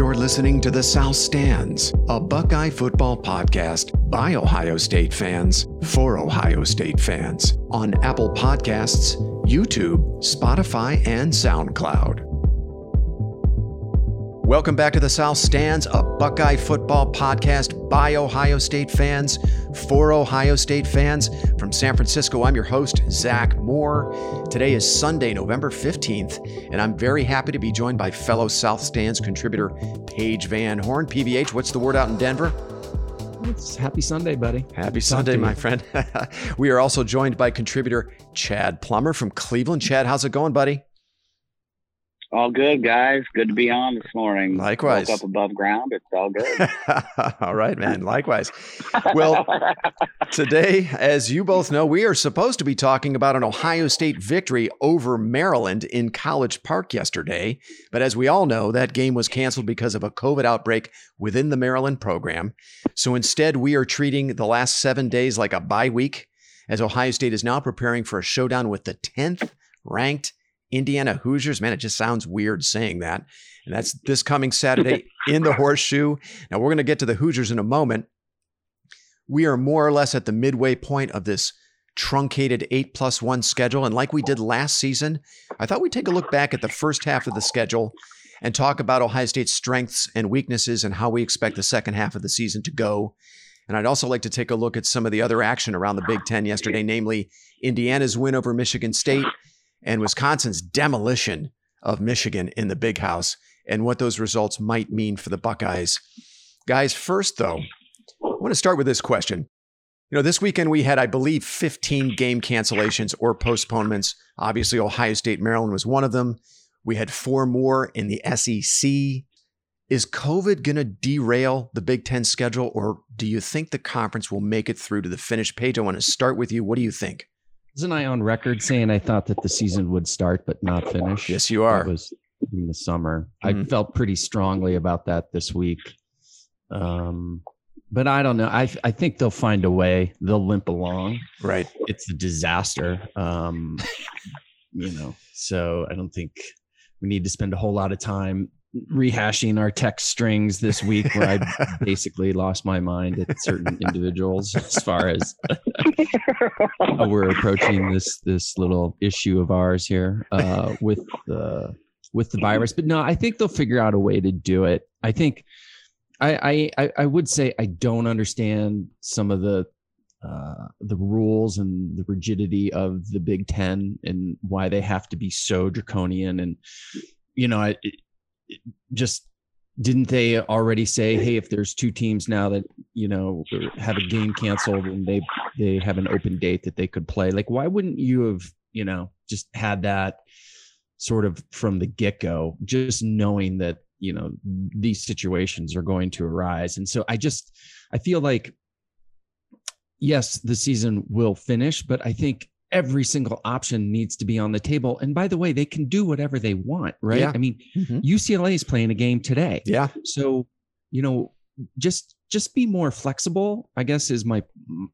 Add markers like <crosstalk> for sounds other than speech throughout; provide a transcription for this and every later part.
You're listening to The South Stands, a Buckeye football podcast by Ohio State fans for Ohio State fans on Apple Podcasts, YouTube, Spotify, and SoundCloud. Welcome back to The South Stands, a Buckeye football podcast by Ohio State fans for Ohio State fans. From San Francisco, I'm your host, Zach Moore. Today is Sunday, November 15th, and I'm very happy to be joined by fellow South Stands contributor Paige Van Horn. PVH, what's the word out in Denver? It's happy Sunday, buddy. Happy Sunday, my friend. <laughs> we are also joined by contributor Chad Plummer from Cleveland. Chad, how's it going, buddy? All good, guys. Good to be on this morning. Likewise. Woke up above ground. It's all good. <laughs> all right, man. Likewise. Well, <laughs> today, as you both know, we are supposed to be talking about an Ohio State victory over Maryland in College Park yesterday. But as we all know, that game was canceled because of a COVID outbreak within the Maryland program. So instead, we are treating the last seven days like a bye week, as Ohio State is now preparing for a showdown with the 10th ranked Indiana Hoosiers. Man, it just sounds weird saying that. And that's <laughs> this coming Saturday in the horseshoe. Now, we're going to get to the Hoosiers in a moment. We are more or less at the midway point of this truncated eight plus one schedule. And like we did last season, I thought we'd take a look back at the first half of the schedule and talk about Ohio State's strengths and weaknesses and how we expect the second half of the season to go. And I'd also like to take a look at some of the other action around the Big Ten yesterday, namely Indiana's win over Michigan State and Wisconsin's demolition of Michigan in the big house and what those results might mean for the Buckeyes. Guys, first though, I want to start with this question. You know, this weekend we had, I believe, 15 game cancellations or postponements. Obviously, Ohio State, Maryland was one of them. We had four more in the SEC. Is COVID going to derail the Big Ten schedule, or do you think the conference will make it through to the finish page? I want to start with you. What do you think? Wasn't I on record saying I thought that the season would start but not finish? Yes, you are. It was in the summer. Mm-hmm. I felt pretty strongly about that this week. Um, but I don't know. I I think they'll find a way. They'll limp along. Right. It's a disaster. Um, <laughs> you know. So I don't think we need to spend a whole lot of time rehashing our text strings this week where I <laughs> basically lost my mind at certain individuals as far as how we're approaching this this little issue of ours here uh, with the with the virus. But no, I think they'll figure out a way to do it. I think I I, I would say I don't understand some of the uh, the rules and the rigidity of the Big Ten and why they have to be so draconian and you know it, just didn't they already say hey if there's two teams now that you know have a game canceled and they they have an open date that they could play like why wouldn't you have you know just had that sort of from the get-go just knowing that you know these situations are going to arise? And so i just i feel like yes the season will finish but i think every single option needs to be on the table. And by the way, they can do whatever they want, right? Yeah. I mean, Mhm. UCLA is playing a game today. Yeah. So, you know, just just be more flexible, I guess is my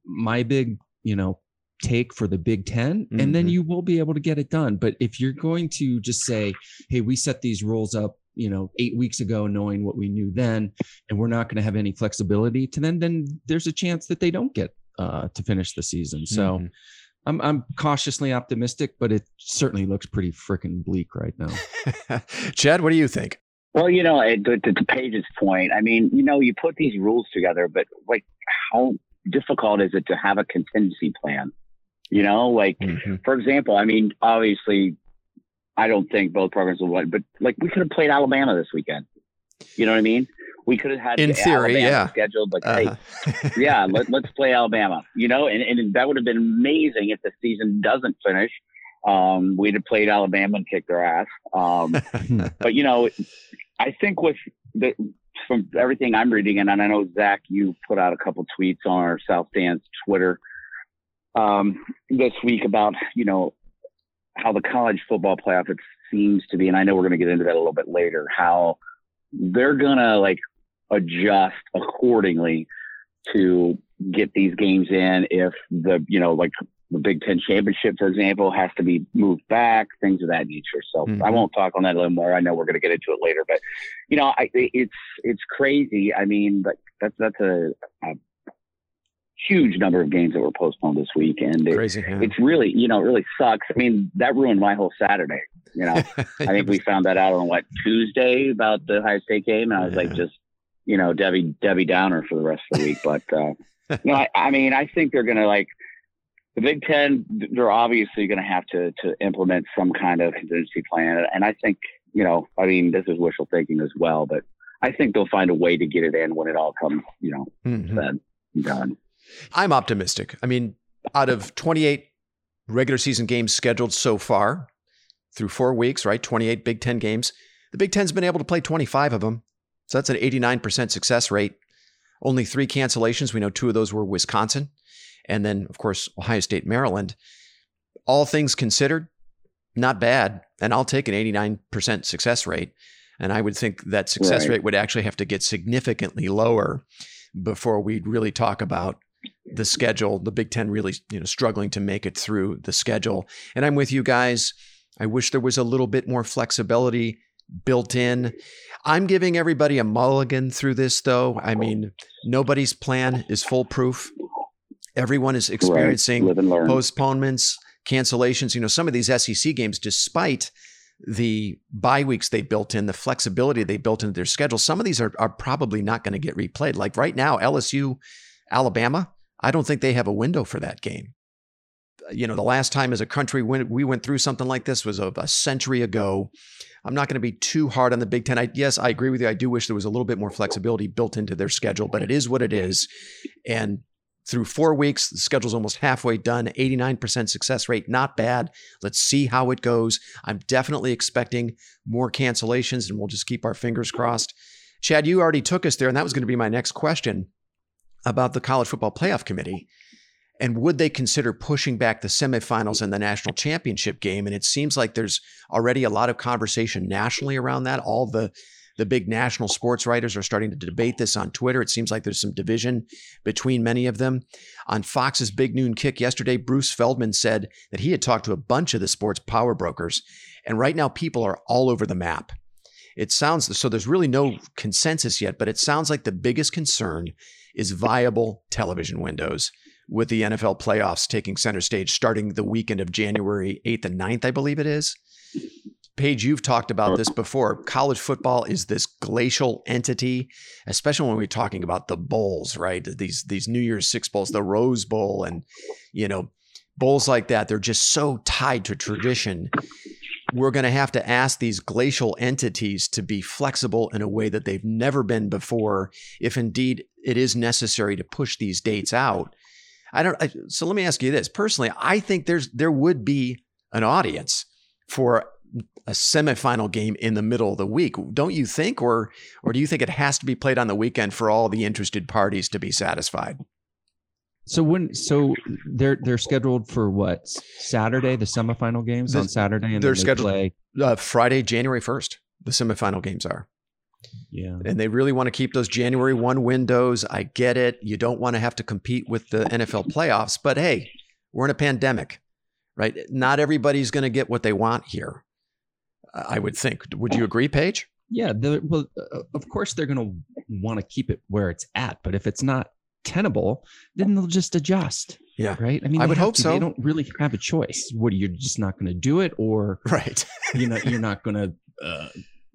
my big, you know, take for the Big 10 and then Mhm. you will be able to get it done. But if you're going to just say, "Hey, we set these rules up, you know, 8 weeks ago knowing what we knew then and we're not going to have any flexibility to then then there's a chance that they don't get uh to finish the season." So, Mhm. I'm I'm cautiously optimistic, but it certainly looks pretty freaking bleak right now. <laughs> Chad, what do you think? well, you know, it, to, to Paige's point, I mean, you know, you put these rules together, but like, how difficult is it to have a contingency plan? You know, like, Mhm. for example, I mean, obviously, I don't think both programs will win, but like, we could have played Alabama this weekend. You know what I mean? We could have had In theory, Alabama yeah. scheduled, like, hey, Uh-huh. <laughs> yeah, let, let's play Alabama. You know, and, and that would have been amazing if the season doesn't finish. Um, we'd have played Alabama and kicked their ass. Um, <laughs> but you know, I think with the from everything I'm reading, and I know Zach, you put out a couple tweets on our South Stands Twitter um, this week about you know how the college football playoff it seems to be, and I know we're going to get into that a little bit later. How they're gonna like adjust accordingly to get these games in if the you know like the Big Ten championship, for example, has to be moved back, things of that nature. So Mhm. I won't talk on that a little more. I know we're going to get into it later, but you know, I, it's it's crazy. I mean, but that's that's a, a huge number of games that were postponed this week, and it, Crazy. yeah. it's really you know it really sucks. I mean, that ruined my whole Saturday. You know, <laughs> I think we found that out on what Tuesday about the Ohio State game, and I was like, just you know, Debbie Debbie Downer for the rest of the week. But uh, you know, I, I mean, I think they're going to like the Big Ten. They're obviously going to have to to implement some kind of contingency plan, and I think you know, I mean, this is wishful thinking as well, but I think they'll find a way to get it in when it all comes, you know, Mhm. said and done. I'm optimistic. I mean, out of 28 regular season games scheduled so far through four weeks, right? 28 Big Ten games. The Big Ten's been able to play 25 of them. So that's an 89% success rate. Only three cancellations. We know two of those were Wisconsin. And then, of course, Ohio State, Maryland. All things considered, not bad. And I'll take an 89% success rate. And I would think that success Right. rate would actually have to get significantly lower before we'd really talk about the schedule, the Big Ten really, you know, struggling to make it through the schedule. And I'm with you guys. I wish there was a little bit more flexibility built in. I'm giving everybody a mulligan through this, though. I mean, nobody's plan is foolproof. Everyone is experiencing right. live and learn. postponements, cancellations. You know, some of these SEC games, despite the bye weeks they built in, the flexibility they built into their schedule, some of these are, are probably not going to get replayed. Like right now, LSU, Alabama, I don't think they have a window for that game. You know, the last time as a country when we went through something like this was a, a century ago. I'm not going to be too hard on the Big Ten. I, yes, I agree with you. I do wish there was a little bit more flexibility built into their schedule, but it is what it is. And through four weeks, the schedule's almost halfway done. 89% success rate, not bad. Let's see how it goes. I'm definitely expecting more cancellations, and we'll just keep our fingers crossed. Chad, you already took us there, and that was going to be my next question about the College Football Playoff Committee. And would they consider pushing back the semifinals and the national championship game? And it seems like there's already a lot of conversation nationally around that. All the the big national sports writers are starting to debate this on Twitter. It seems like there's some division between many of them. On Fox's Big Noon Kick yesterday, Bruce Feldman said that he had talked to a bunch of the sports power brokers, and right now people are all over the map. It sounds so there's really no consensus yet, but it sounds like the biggest concern is viable television windows with the NFL playoffs taking center stage starting the weekend of January 8th and 9th, I believe it is. Paige, you've talked about this before. College football is this glacial entity, especially when we're talking about the bowls, right? These these New Year's Six bowls, the Rose Bowl, and you know, bowls like that. They're just so tied to tradition. We're going to have to ask these glacial entities to be flexible in a way that they've never been before, if indeed it is necessary to push these dates out. I don't. I, so let me ask you this personally. I think there's there would be an audience for a semifinal game in the middle of the week, don't you think, or or do you think it has to be played on the weekend for all the interested parties to be satisfied? So when so they're they're scheduled for what Saturday the semifinal games The- on Saturday and they're then they scheduled- play Uh, Friday, January first, the semifinal games are, yeah and they really want to keep those January one windows. I get it. You don't want to have to compete with the NFL playoffs, but hey, we're in a pandemic, right? Not everybody's going to get what they want here. I would think. Would you agree, Paige? yeah the, well uh, of course they're going to want to keep it where it's at but if it's not tenable then they'll just adjust Yeah. right i mean I would hope to. so. they don't really have a choice what you're just not going to do it or <laughs> Right. you know you're not going to uh,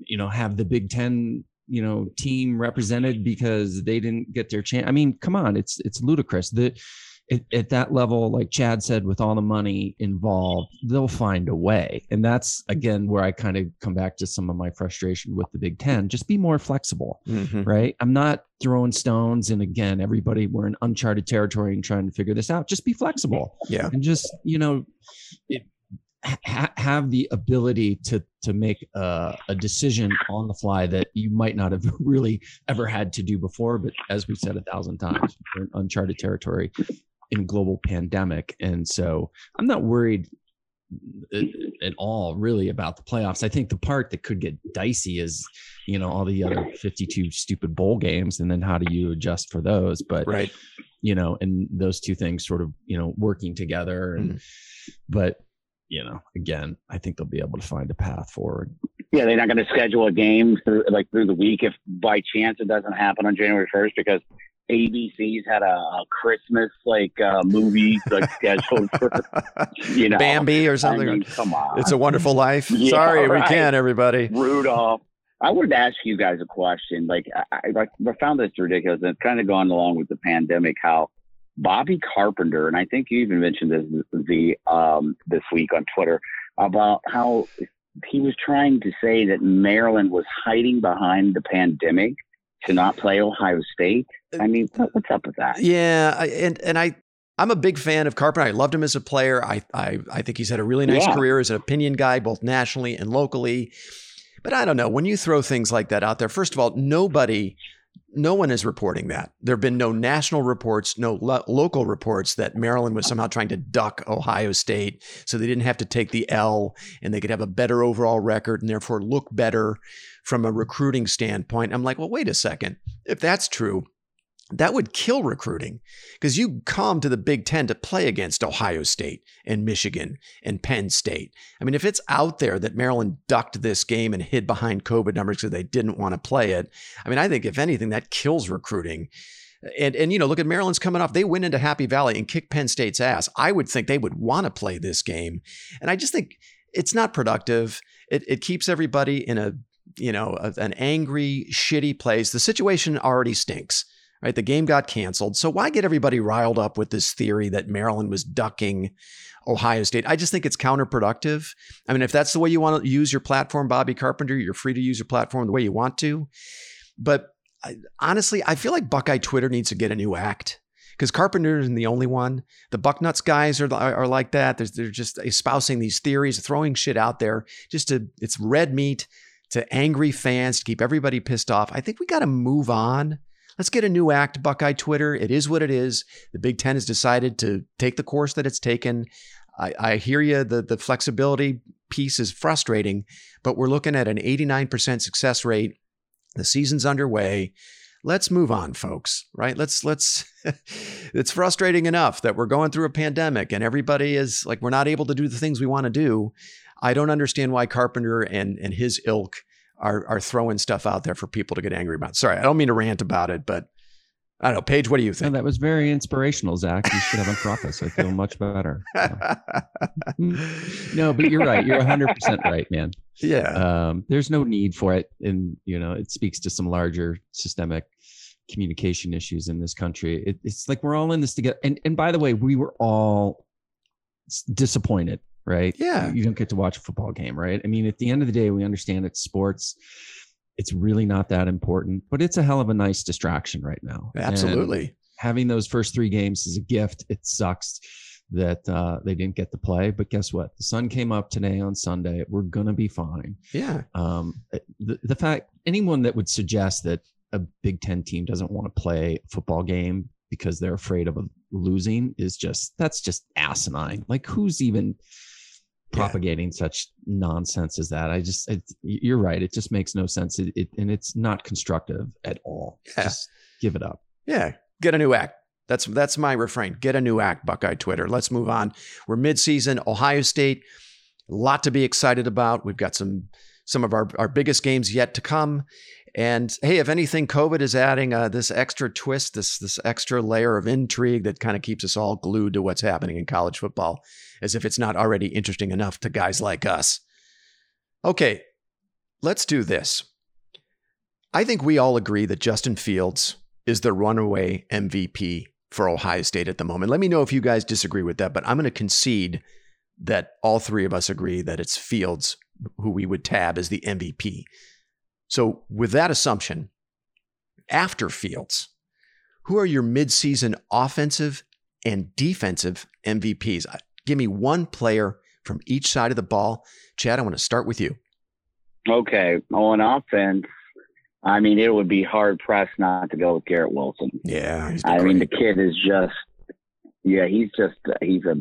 you know have the big 10 you know team represented because they didn't get their chance i mean come on it's it's ludicrous. That at, at that level like chad said with all the money involved they'll find a way. And that's again where i kind of come back to some of my frustration with the big 10 just be more flexible Mhm. right? I'm not throwing stones and again everybody we're in uncharted territory and trying to figure this out. Just be flexible. Yeah. and just you know it, ha- have the ability to to make a, a decision on the fly that you might not have <laughs> really ever had to do before but as we've said a thousand times we're in uncharted territory in a global pandemic and so i'm not worried at, at all really about the playoffs i think the part that could get dicey is you know all the other 52 stupid bowl games and then how do you adjust for those but Right. you know, and those two things sort of, you know, working together. And, mm. but, you know, again, I think they'll be able to find a path forward. Yeah, they're not going to schedule a game through like through the week if by chance it doesn't happen on January first because ABC's had a, a Christmas like uh, movie like <laughs> scheduled for you know Bambi or something. I mean, come on, It's a Wonderful Life. <laughs> yeah, Sorry, right. we can't. Everybody, Rudolph. I wanted to ask you guys a question. Like I, I found this ridiculous, and it's kind of gone along with the pandemic. How Bobby Carpenter, and I think you even mentioned this the um, this week on Twitter about how he was trying to say that Maryland was hiding behind the pandemic to not play Ohio State. I mean, what's up with that? Yeah, and and I I'm a big fan of Carpenter. I loved him as a player. I I, I think he's had a really nice yeah. career as an opinion guy, both nationally and locally. But I don't know. When you throw things like that out there, first of all, nobody, no one is reporting that. There have been no national reports, no lo- local reports that Maryland was somehow trying to duck Ohio State so they didn't have to take the L and they could have a better overall record and therefore look better from a recruiting standpoint. I'm like, well, wait a second. If that's true, that would kill recruiting because you come to the Big Ten to play against Ohio State and Michigan and Penn State. I mean, if it's out there that Maryland ducked this game and hid behind COVID numbers because they didn't want to play it, I mean, I think if anything, that kills recruiting. And and you know, look at Maryland's coming off. They went into Happy Valley and kicked Penn State's ass. I would think they would want to play this game, and I just think it's not productive. It it keeps everybody in a you know an angry, shitty place. The situation already stinks right? The game got canceled. So why get everybody riled up with this theory that Maryland was ducking Ohio State? I just think it's counterproductive. I mean, if that's the way you want to use your platform, Bobby Carpenter, you're free to use your platform the way you want to. But I, honestly, I feel like Buckeye Twitter needs to get a new act because Carpenter isn't the only one. The Bucknuts guys are, are, like that. There's, they're just espousing these theories, throwing shit out there. Just to, it's red meat to angry fans to keep everybody pissed off. I think we got to move on Let's get a new act, Buckeye Twitter. It is what it is. The Big Ten has decided to take the course that it's taken. I, I hear you. The, the flexibility piece is frustrating, but we're looking at an 89% success rate. The season's underway. Let's move on, folks. Right? Let's let's. <laughs> it's frustrating enough that we're going through a pandemic and everybody is like we're not able to do the things we want to do. I don't understand why Carpenter and and his ilk are are throwing stuff out there for people to get angry about. Sorry, I don't mean to rant about it, but I don't know. Paige, what do you think? No, that was very inspirational, Zach. You should have a preface. I feel <laughs> much better. no, but you're right. You're 100% right, man. <laughs> Yeah. Um, there's no need for it. And, you know, it speaks to some larger systemic communication issues in this country. It, it's like we're all in this together. And, and by the way, we were all disappointed right? Yeah. You don't get to watch a football game, right? I mean, at the end of the day, we understand it's sports. It's really not that important, but it's a hell of a nice distraction right now. Absolutely. And having those first three games is a gift. It sucks that uh, they didn't get to play, but guess what? The sun came up today on Sunday. We're gonna be fine. Yeah. Um, the, the fact anyone that would suggest that a Big Ten team doesn't want to play a football game because they're afraid of losing is just that's just asinine. Like who's even propagating yeah. such nonsense as that. I just, it, you're right. It just makes no sense. It, it, and it's not constructive at all. Yeah. Just give it up. Yeah. Get a new act. That's that's my refrain. Get a new act, Buckeye Twitter. Let's move on. We're midseason. Ohio State, a lot to be excited about. We've got some some of our, our biggest games yet to come. And hey, if anything, COVID is adding uh, this extra twist, this this extra layer of intrigue that kind of keeps us all glued to what's happening in college football, as if it's not already interesting enough to guys like us. Okay, let's do this. I think we all agree that Justin Fields is the runaway MVP for Ohio State at the moment. Let me know if you guys disagree with that, but I'm going to concede that all three of us agree that it's Fields who we would tab as the MVP. So, with that assumption, after Fields, who are your midseason offensive and defensive MVPs? Uh, give me one player from each side of the ball. Chad, I want to start with you. Okay. On offense, I mean, it would be hard pressed not to go with Garrett Wilson. Yeah. I great. mean, the kid is just, yeah, he's just, he's a,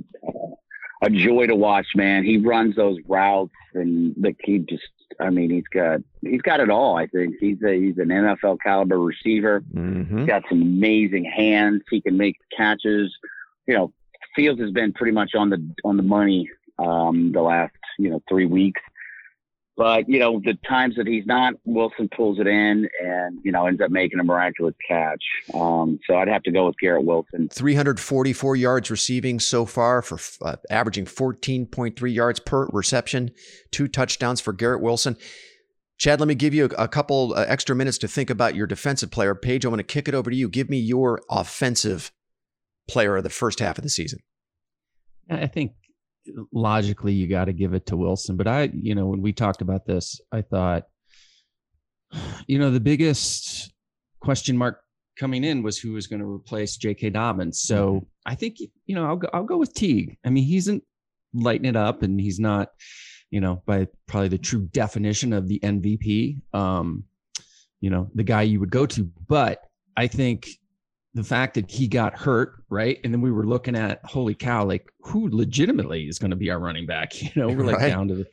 a joy to watch, man. He runs those routes and the he just I mean, he's got he's got it all. I think he's a, he's an NFL caliber receiver. Mm-hmm. He's got some amazing hands. He can make catches. You know, Fields has been pretty much on the on the money um, the last you know three weeks. But you know, the times that he's not, Wilson pulls it in and you know ends up making a miraculous catch. Um, so I'd have to go with Garrett Wilson. 344 yards receiving so far for uh, averaging 14.3 yards per reception, two touchdowns for Garrett Wilson. Chad, let me give you a, a couple uh, extra minutes to think about your defensive player. Paige, I want to kick it over to you. Give me your offensive player of the first half of the season. I think logically you got to give it to Wilson. But I, you know, when we talked about this, I thought, you know, the biggest question mark coming in was who was going to replace J.K. Dobbins. So mm-hmm. I think, you know, I'll go, I'll go with Teague. I mean, he's not lighting it up and he's not, you know, by probably the true definition of the MVP, um, you know, the guy you would go to. But I think the fact that he got hurt, right? And then we were looking at, holy cow, like who legitimately is going to be our running back? <laughs> You know, we're like right. down to the,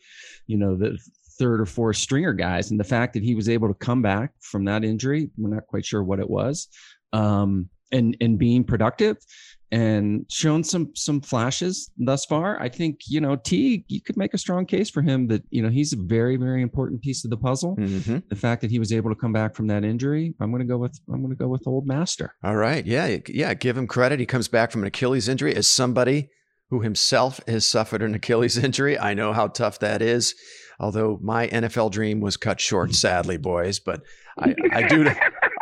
you know, the third or fourth stringer guys. And the fact that he was able to come back from that injury, we're not quite sure what it was, um, and and being productive and shown some some flashes thus far. I think you know T. You could make a strong case for him that you know he's a very very important piece of the puzzle. Mm-hmm. The fact that he was able to come back from that injury, I'm going to go with I'm going to go with old master. All right, yeah, yeah. Give him credit. He comes back from an Achilles injury as somebody who himself has suffered an Achilles <laughs> injury. I know how tough that is. Although my NFL dream was cut short, <laughs> sadly, boys. But I, I do.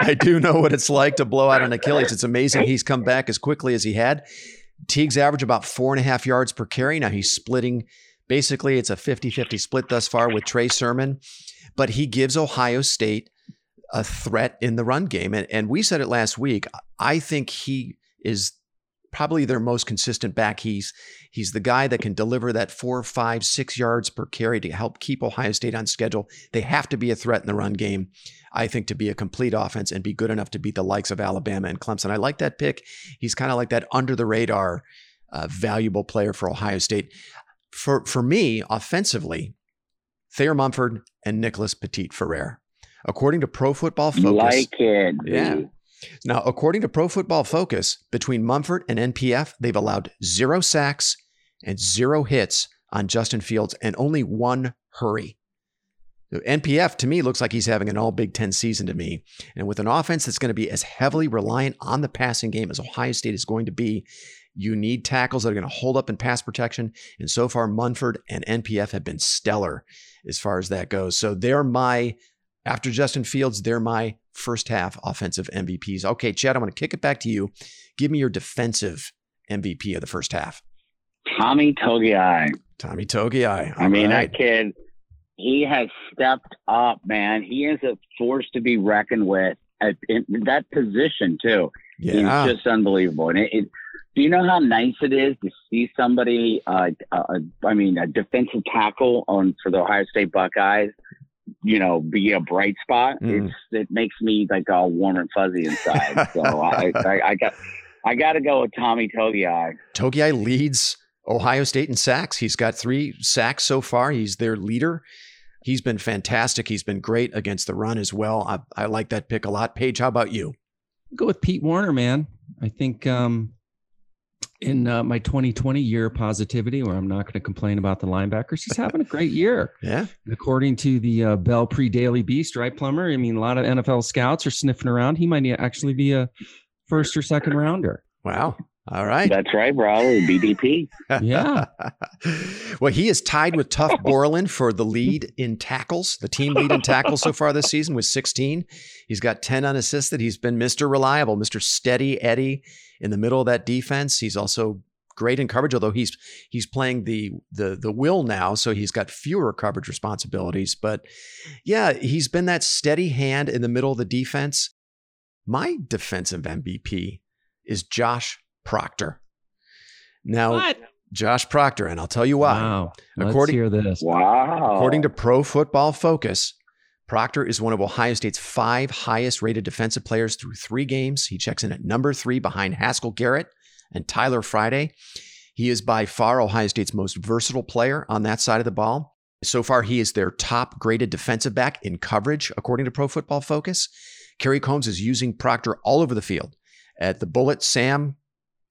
I do know what it's like to blow out an Achilles. It's amazing he's come back as quickly as he had. Teague's average about four and a half yards per carry. Now he's splitting. Basically, it's a 50 50 split thus far with Trey Sermon, but he gives Ohio State a threat in the run game. And, and we said it last week. I think he is probably their most consistent back. He's he's the guy that can deliver that four, five, six yards per carry to help keep Ohio State on schedule. They have to be a threat in the run game, I think, to be a complete offense and be good enough to beat the likes of Alabama and Clemson. I like that pick. He's kind of like that under the radar, uh, valuable player for Ohio State. For for me, offensively, Thayer Munford and Nicholas Petit-Frere. According to Pro Football Focus, like it, yeah, now, according to Pro Football Focus, between Munford and NPF, they've allowed zero sacks and zero hits on Justin Fields and only one hurry. NPF to me looks like he's having an all Big Ten season to me. And with an offense that's going to be as heavily reliant on the passing game as Ohio State is going to be, you need tackles that are going to hold up in pass protection. And so far, Munford and NPF have been stellar as far as that goes. So they're my, after Justin Fields, they're my first half offensive MVPs. Okay, Chad, I'm going to kick it back to you. Give me your defensive MVP of the first half. Tommy Togiai. Tommy Togiai. I mean, right. that kid, he has stepped up, man. He is a force to be reckoned with at in that position too. Yeah. He's just unbelievable. And it, it, do you know how nice it is to see somebody, uh, uh, I mean, a defensive tackle on for the Ohio State Buckeyes you know, be a bright spot. Mm. It's it makes me like all warm and fuzzy inside. so I, I, I got I got to go with Tommy Togiai. Togiai leads Ohio State in sacks. He's got three sacks so far. He's their leader. He's been fantastic. He's been great against the run as well. I, I like that pick a lot. Paige, how about you? Go with Pete Werner, man. I think um, in uh, my 2020 year positivity, where I'm not going to complain about the linebackers. He's having a great year. <laughs> Yeah. According to the uh, Bell Pre Daily Beast, right, Plummer? I mean, a lot of NFL scouts are sniffing around. He might actually be a first or second rounder. Wow. All right. That's right, bro. BDP. <laughs> yeah. well, he is tied with Tuf Borland for the lead in tackles, the team lead in tackles so far this season with 16. He's got 10 unassisted. He's been Mr. Reliable, Mr. Steady Eddie in the middle of that defense. He's also great in coverage, although he's he's playing the the the will now, so he's got fewer coverage responsibilities. But yeah, he's been that steady hand in the middle of the defense. My defensive MVP is Josh Proctor. Now, what? Josh Proctor, and I'll tell you why. Wow. According, Let's hear this. Wow. According to Pro Football Focus, Proctor is one of Ohio State's five highest rated defensive players through three games. He checks in at number three behind Haskell Garrett and Tyler Friday. He is by far Ohio State's most versatile player on that side of the ball. So far, he is their top graded defensive back in coverage, according to Pro Football Focus. Kerry Coombs is using Proctor all over the field at the bullet, Sam,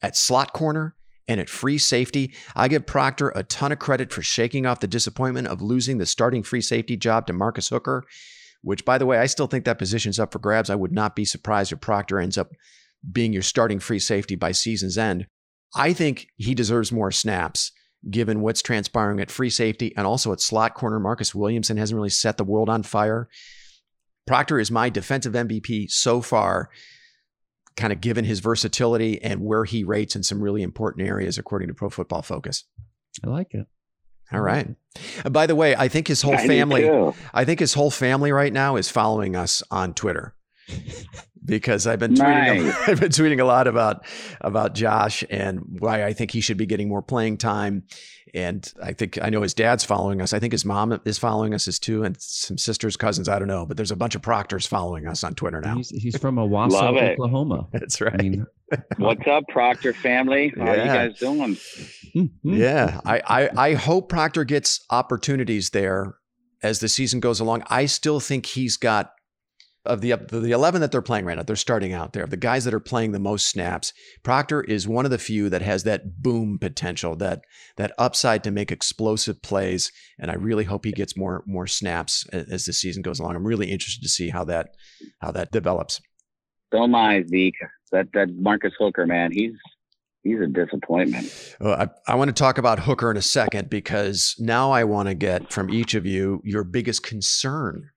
at slot corner, and at free safety. I give Proctor a ton of credit for shaking off the disappointment of losing the starting free safety job to Marcus Hooker, which, by the way, I still think that position's up for grabs. I would not be surprised if Proctor ends up being your starting free safety by season's end. I think he deserves more snaps given what's transpiring at free safety and also at slot corner. Marcus Williamson hasn't really set the world on fire. Proctor is my defensive MVP so far, kind of given his versatility and where he rates in some really important areas, according to Pro Football Focus. I like it. All right. And by the way, I think his whole I family. I think his whole family right now is following us on Twitter because I've been tweeting, Nice. <laughs> I've been tweeting a lot about about Josh and why I think he should be getting more playing time. And I think I know his dad's following us. I think his mom is following us as too, and some sisters, cousins. I don't know, but there's a bunch of proctors following us on Twitter now. He's, he's from <laughs> Owasso, Oklahoma. <laughs> That's right. I mean, <laughs> What's up, Proctor family? How Yeah. you guys doing? hmm, hmm. Yeah, I, I I hope Proctor gets opportunities there as the season goes along. I still think he's got of the the eleven that they're playing right now. They're starting out there. The guys that are playing the most snaps, Proctor is one of the few that has that boom potential, that that upside to make explosive plays. And I really hope he gets more more snaps a- as the season goes along. I'm really interested to see how that how that develops. Don't mind Zeke. That that Marcus Hooker man, he's he's a disappointment. Uh, I, I want to talk about Hooker in a second because now I want to get from each of you your biggest concern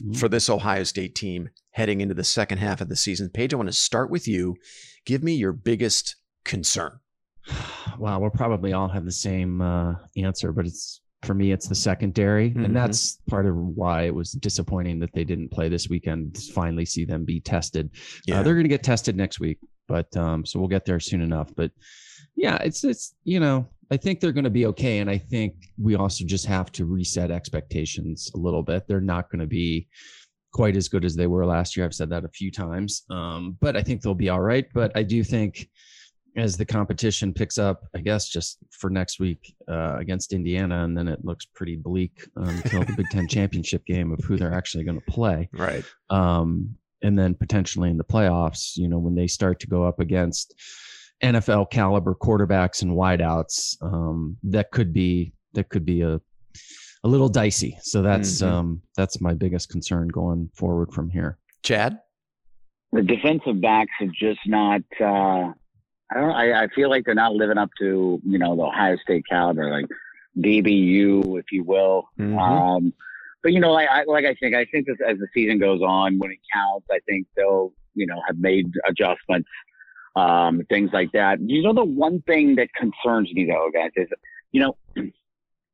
Mhm. for this Ohio State team heading into the second half of the season. Paige, I want to start with you. Give me your biggest concern. <sighs> Wow, we'll probably all have the same uh, answer, but it's for me, it's the secondary, Mhm. and that's part of why it was disappointing that they didn't play this weekend. Finally see them be tested. Uh, they're going to get tested next week, but um, so we'll get there soon enough. But yeah, it's it's you know I think they're going to be okay, and I think we also just have to reset expectations a little bit. They're not going to be quite as good as they were last year. I've said that a few times, um, but I think they'll be all right. But I do think as the competition picks up, I guess just for next week uh, against Indiana, and then it looks pretty bleak until the Big Ten championship game of who they're actually going to play right. um, and then potentially in the playoffs, you know, when they start to go up against NFL caliber quarterbacks and wideouts, um, that could be that could be a a little dicey. So that's Mhm. um, that's my biggest concern going forward from here. Chad? The defensive backs are just not. Uh, I don't. I, I feel like they're not living up to you know the Ohio State caliber, like DBU, if you will. Mhm. Um, but you know, I, I like I think I think as, as the season goes on, when it counts, I think they'll you know have made adjustments, um, things like that. You know, the one thing that concerns me though, guys, is you know, <clears throat>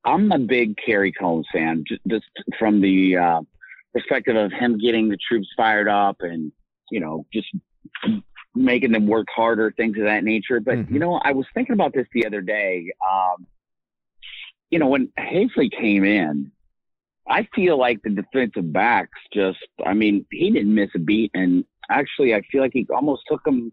I'm a big Kerry Coombs fan, just, just from the uh, perspective of him getting the troops fired up and you know just making them work harder, things of that nature. But Mhm. you know, I was thinking about this the other day. Um, you know, when Hafley came in, I feel like the defensive backs just, I mean, he didn't miss a beat. And actually, I feel like he almost took them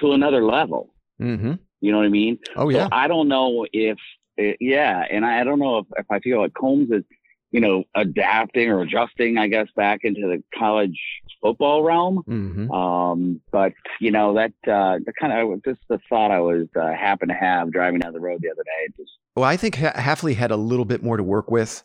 to another level. Mm-hmm. You know what I mean? Oh, yeah. So I don't know if, eh, yeah. And I, I don't know if, if I feel like Coombs is, you know, adapting or adjusting, I guess, back into the college football realm. Mm-hmm. Um, but you know that uh, the kind of just the thought I was uh, happened to have driving down the road the other day. Just Well, I think ha- Hafley had a little bit more to work with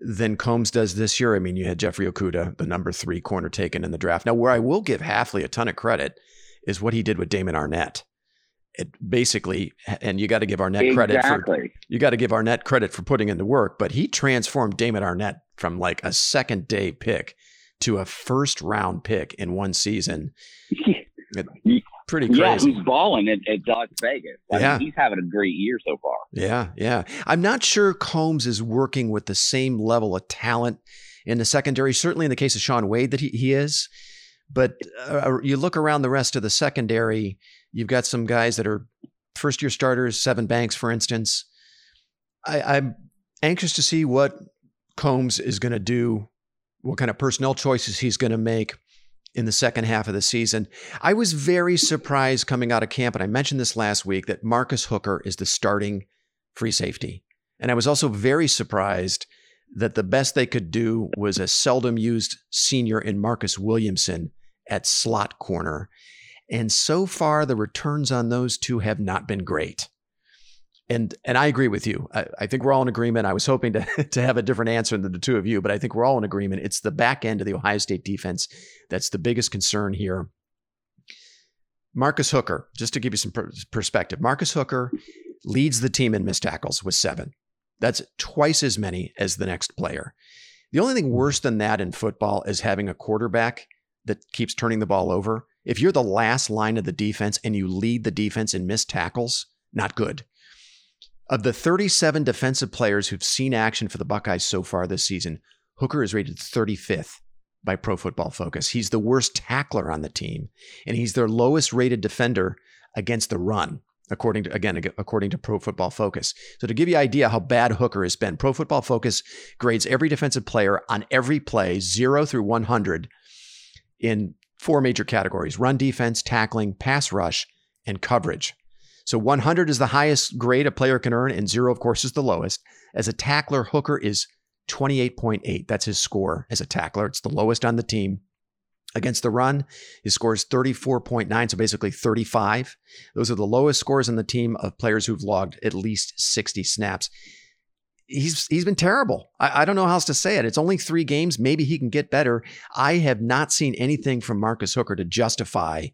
than Coombs does this year. I mean, you had Jeffrey Okudah, the number three corner taken in the draft. Now, where I will give Hafley a ton of credit is what he did with Damon Arnette. It basically, and you got to give Arnette credit for exactly. you got to give Arnette credit for putting in the work, but he transformed Damon Arnette from like a second day pick to a first round pick in one season. <laughs> Pretty yeah, crazy. he's balling at, at Las Vegas. I Yeah. mean, he's having a great year so far. Yeah, yeah. I'm not sure Coombs is working with the same level of talent in the secondary. Certainly in the case of Shaun Wade, that he, he is. But uh, you look around the rest of the secondary, you've got some guys that are first year starters, Sevyn Banks, for instance. I, I'm anxious to see what Coombs is going to do, what kind of personnel choices he's going to make in the second half of the season. I was very surprised coming out of camp, and I mentioned this last week that Marcus Hooker is the starting free safety. And I was also very surprised that the best they could do was a seldom used senior in Marcus Williamson at slot corner. And so far, the returns on those two have not been great. And and I agree with you. I, I, think we're all in agreement. I was hoping to, <laughs> to have a different answer than the two of you, but I think we're all in agreement. It's the back end of the Ohio State defense that's the biggest concern here. Marcus Hooker, just to give you some per- perspective, Marcus Hooker leads the team in missed tackles with seven. That's twice as many as the next player. The only thing worse than that in football is having a quarterback that keeps turning the ball over. If you're the last line of the defense and you lead the defense in missed tackles, not good. Of the 37 defensive players who've seen action for the Buckeyes so far this season, Hooker is rated 35th by Pro Football Focus. He's the worst tackler on the team, and he's their lowest rated defender against the run according to again according to Pro Football Focus. So to give you an idea how bad Hooker has been, Pro Football Focus grades every defensive player on every play 0 through 100 in four major categories: run defense, tackling, pass rush, and coverage. So 100 is the highest grade a player can earn and 0 of course is the lowest. As a tackler, Hooker is 28.8. That's his score as a tackler. It's the lowest on the team. Against the run, his score is 34.9, so basically 35. Those are the lowest scores on the team of players who've logged at least 60 snaps. He's he's been terrible. I, I don't know how else to say it. It's only three games. Maybe he can get better. I have not seen anything from Marcus Hooker to justify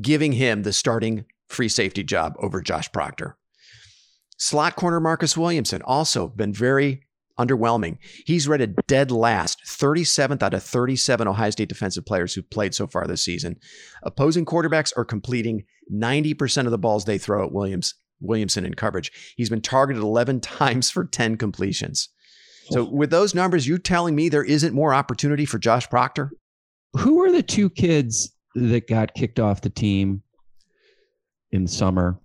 giving him the starting free safety job over Josh Proctor. Slot corner Marcus Williamson also been very underwhelming. He's rated dead last, 37th out of 37 Ohio State defensive players who've played so far this season. Opposing quarterbacks are completing 90% of the balls they throw at Williams Williamson in coverage. He's been targeted 11 <laughs> times for 10 completions. So with those numbers, you telling me there isn't more opportunity for Josh Proctor? Who are the two kids that got kicked off the team in summer?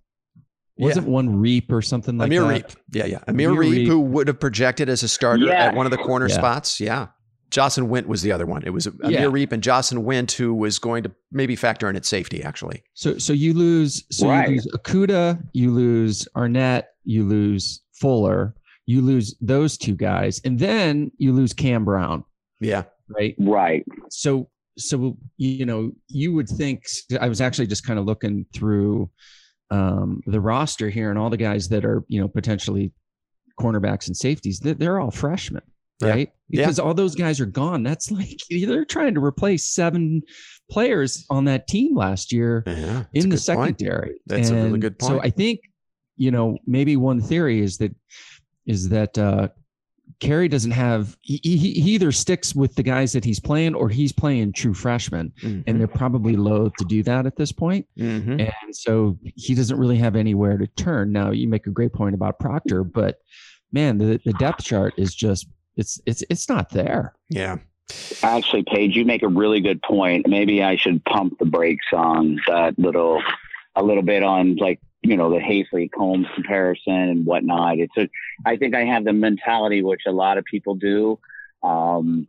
Wasn't yeah. one Riep or something like Amir that? Riep. Yeah, yeah. Amir, Amir Riep, Riep, who would have projected as a starter yeah. at one of the corner yeah. spots. Yeah. Jocelyn Wint was the other one. It was Amir yeah. Riep and Jocelyn Wint who was going to maybe factor in at safety, actually. So so you lose so right. you lose Okudah, you lose Arnette, you lose Fuller, you lose those two guys, and then you lose Cam Brown. Yeah. Right. Right. So so you know, you would think I was actually just kind of looking through um, the roster here and all the guys that are you know potentially cornerbacks and safeties, they're all freshmen, right? Yeah. Because yeah. all those guys are gone. That's <laughs> like they're trying to replace seven players on that team last year yeah, in the secondary. Point. That's and a really good point. So I think you know maybe one theory is that is that uh, Kerry doesn't have he, he, he either sticks with the guys that he's playing or he's playing true freshmen mm-hmm. and they're probably loath to do that at this point. Mm-hmm. and so he doesn't really have anywhere to turn now you make a great point about proctor but man the, the depth chart is just it's it's it's not there yeah actually paige you make a really good point maybe i should pump the brakes on that little a little bit on like you know the Hafley Coombs comparison and whatnot. It's a I think I have the mentality which a lot of people do, um,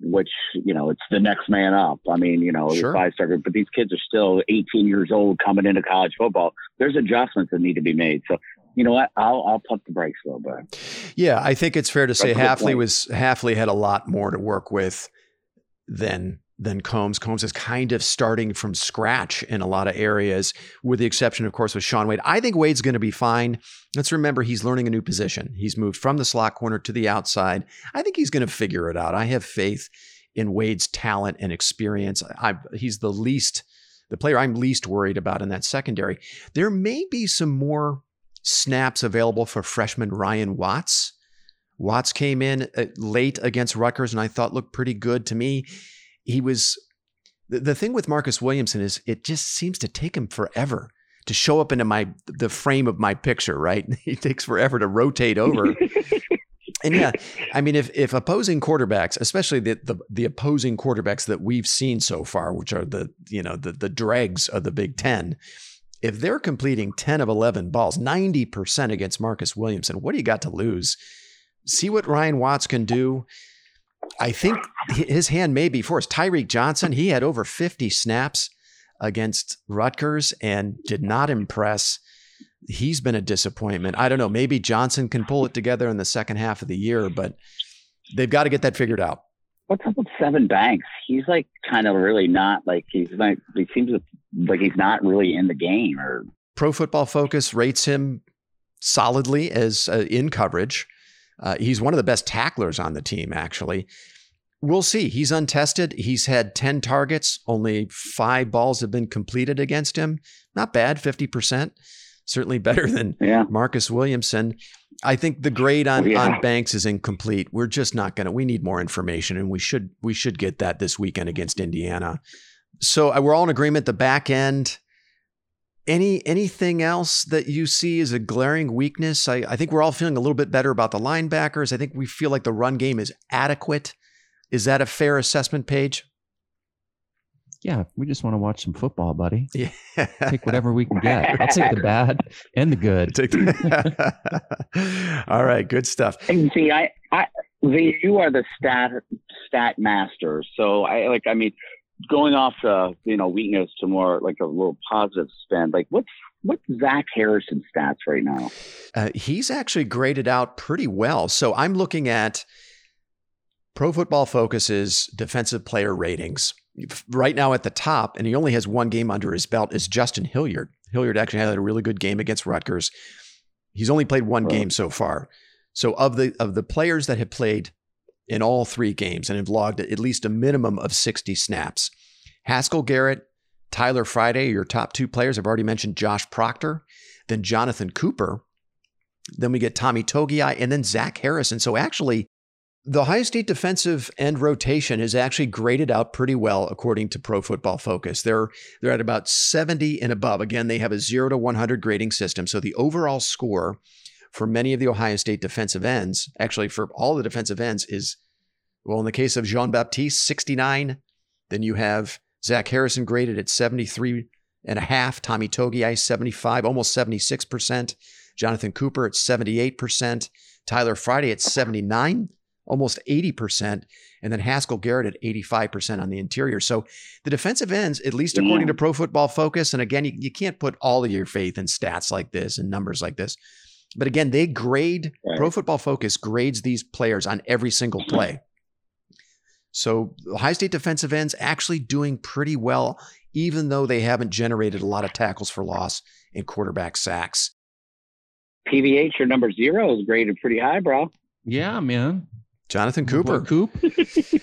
which you know it's the next man up. I mean, you know, sure. five star, but these kids are still 18 years old coming into college football. There's adjustments that need to be made. So you know what? I'll I'll pump the brakes a little bit. Yeah, I think it's fair to say Hafley was Hafley had a lot more to work with than than Coombs. Coombs is kind of starting from scratch in a lot of areas, with the exception, of course, with Shaun Wade. I think Wade's going to be fine. Let's remember he's learning a new position. He's moved from the slot corner to the outside. I think he's going to figure it out. I have faith in Wade's talent and experience. I, he's the least, the player I'm least worried about in that secondary. There may be some more snaps available for freshman Ryan Watts. Watts came in uh, late against Rutgers and I thought looked pretty good to me he was the, the thing with Marcus Williamson is it just seems to take him forever to show up into my the frame of my picture, right? <laughs> He takes forever to rotate over. <laughs> and yeah, I mean, if if opposing quarterbacks, especially the, the, the opposing quarterbacks that we've seen so far, which are the you know the the dregs of the Big Ten, if they're completing ten of eleven balls, ninety percent against Marcus Williamson, what do you got to lose? See what Ryan Watts can do. I think his hand may be forced. Tyreke Johnson, he had over 50 snaps against Rutgers and did not impress. he's been a disappointment. I don't know. Maybe Johnson can pull it together in the second half of the year, but they've got to get that figured out. What's up with Sevyn Banks? He's like kind of really not like he's like he seems like he's not really in the game. Or Pro Football Focus rates him solidly as uh, in coverage. Uh, he's one of the best tacklers on the team, actually. We'll see. He's untested. He's had 10 targets. Only five balls have been completed against him. Not bad, 50%. Certainly better <laughs> than yeah. Marcus Williamson. I think the grade on, yeah. on Banks is incomplete. We're just not gonna. We need more information, and we should we should get that this weekend against Indiana. So uh, we're all in agreement. The back end. Any anything else that you see as a glaring weakness? I, I think we're all feeling a little bit better about the linebackers. I think we feel like the run game is adequate. Is that a fair assessment Paige? Yeah, we just want to watch some football, buddy. <laughs> Yeah. Take whatever we can get. I'll take the bad and the good. Take the- <laughs> All right, good stuff. And see, I, I, you are the stat stat master. So I like, I mean, going off the you know weakness to more like a little positive spin. Like, what's what's Zach Harrison stats right now? Uh, he's actually graded out pretty well. So I'm looking at Pro Football Focus's defensive player ratings. Right now at the top, and he only has one game under his belt, is Justin Hilliard. Hilliard actually had a really good game against Rutgers. He's only played one game so far. So of the of the players that have played in all three games and have logged at least a minimum of 60 snaps, Haskell Garrett, Tyler Friday, your top two players. I've already mentioned Josh Proctor, then Jonathan Cooper. Then we get Tommy Togiai and then Zach Harrison. So actually, the Ohio State defensive end rotation is actually graded out pretty well according to Pro Football Focus. They're they're at about 70 and above. Again, they have a 0 to 100 grading system. So the overall score for many of the Ohio State defensive ends, actually for all the defensive ends is well in the case of Jean Baptiste 69, then you have Zach Harrison graded at 73 and a half, Tommy Togiai 75, almost 76%, Jonathan Cooper at 78%, Tyler Friday at 79 almost 80%, and then Haskell Garrett at 85% on the interior. So the defensive ends, at least according to Pro Football Focus, and again, you, you can't put all of your faith in stats like this and numbers like this. But again, they grade, right. Pro Football Focus grades these players on every single <clears throat> play. So Ohio State defensive ends actually doing pretty well, even though they haven't generated a lot of tackles for loss and quarterback sacks. PVH, your number zero is graded pretty high, bro. Yeah, man. Jonathan Cooper. Coop. <laughs>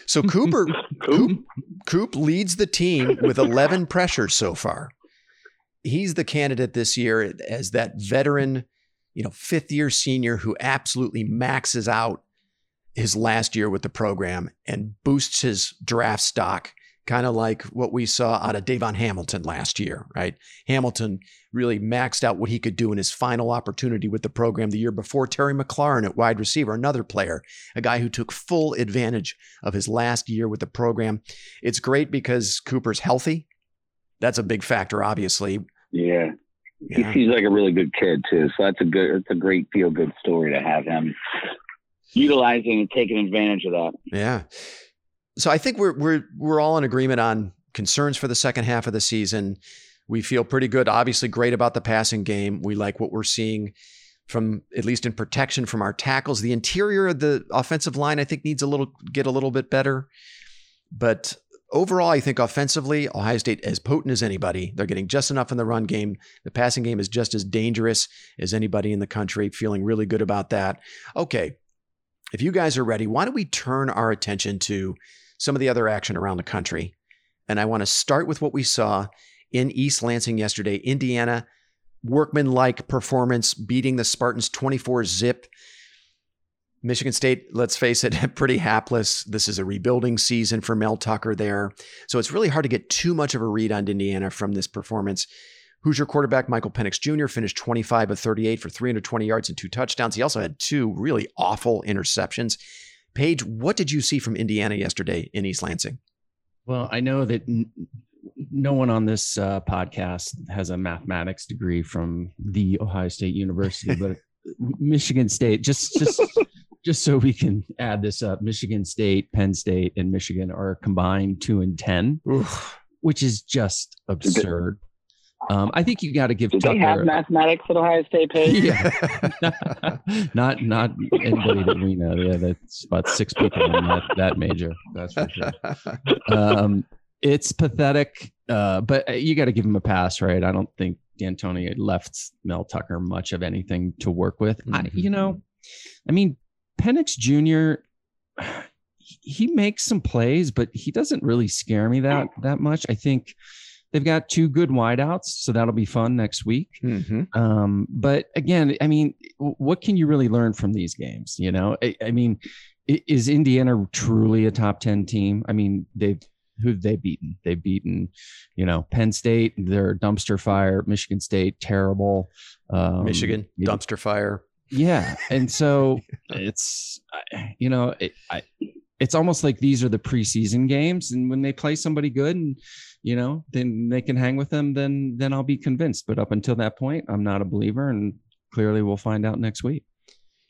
So Cooper <laughs> Coop. Coop leads the team with 11 pressures so far. He's the candidate this year as that veteran, you know, fifth year senior who absolutely maxes out his last year with the program and boosts his draft stock kind of like what we saw out of DaVon Hamilton last year, right? Hamilton really maxed out what he could do in his final opportunity with the program the year before. Terry McLaurin at wide receiver, another player, a guy who took full advantage of his last year with the program. It's great because Cooper's healthy. That's a big factor, obviously. Yeah. Yeah. He seems like a really good kid too. So that's a good, it's a great feel good story to have him utilizing and taking advantage of that. Yeah so I think we're we're we're all in agreement on concerns for the second half of the season. We feel pretty good, obviously great about the passing game. We like what we're seeing from at least in protection from our tackles. The interior of the offensive line I think needs a little get a little bit better. But overall, I think offensively, Ohio State as potent as anybody. They're getting just enough in the run game. The passing game is just as dangerous as anybody in the country. Feeling really good about that. Okay. If you guys are ready, why don't we turn our attention to some of the other action around the country. And I want to start with what we saw in East Lansing yesterday. Indiana, workman-like performance, beating the Spartans 24 zip. Michigan State, let's face it, <laughs> pretty hapless. This is a rebuilding season for Mel Tucker there. So it's really hard to get too much of a read on Indiana from this performance. Hoosier quarterback Michael Penix Jr. finished 25 of 38 for 320 yards and two touchdowns. He also had two really awful interceptions. Paige, what did you see from Indiana yesterday in East Lansing? Well, I know that n- no one on this uh, podcast has a mathematics degree from the Ohio State University, <laughs> but Michigan State, just just <laughs> just so we can add this up, Michigan State, Penn State, and Michigan are combined two and ten, Oof. which is just absurd. Um, I think you got to give. Do Tucker, they have mathematics at Ohio State? Paige? <laughs> Yeah, <laughs> not not anybody that we know. Yeah, that's about six people in that, that major. That's for sure. <laughs> Um, it's pathetic, uh, but you got to give him a pass, right? I don't think Dantonio left Mel Tucker much of anything to work with. I, Mhm. you know, I mean, Penix Jr. He makes some plays, but he doesn't really scare me that that much. I think they've got two good wideouts, so that'll be fun next week. Mhm. Um, but again, I mean, what can you really learn from these games? You know, I, I mean, is Indiana truly a top 10 team? I mean, they've who have they beaten? They've beaten, you know, Penn State, they're dumpster fire, Michigan State, terrible. Um, Michigan dumpster fire. Yeah. And so <laughs> it's, you know, it, I, it's almost like these are the preseason games. And when they play somebody good and, you know, then they can hang with them, then, then I'll be convinced. But up until that point, I'm not a believer. And clearly we'll find out next week.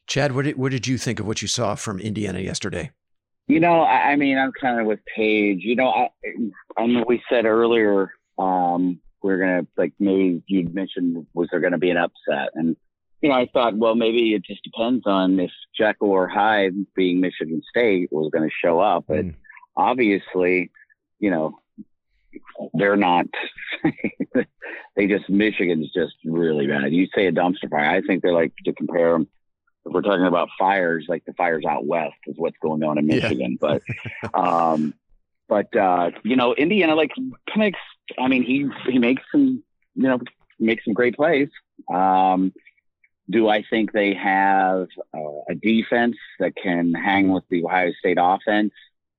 Chad, what did what did you think of what you saw from Indiana yesterday? You know, I, I mean, I'm kind of with Paige. You know, I, I know we said earlier um, we're gonna like maybe you mentioned was there gonna be an upset, and you know, I thought, well, maybe it just depends on if Jekyll or Hyde, being Michigan State, was going to show up. But Mm. obviously, you know, they're not. <laughs> they just Michigan's just really bad. You say a dumpster fire. I think they're like to compare them. If we're talking about fires, like the fires out west is what's going on in Yeah. Michigan. But, <laughs> um, but uh, you know, Indiana, like Penix. I mean, he he makes some, you know, makes some great plays. Um, do I think they have uh, a defense that can hang with the Ohio State offense?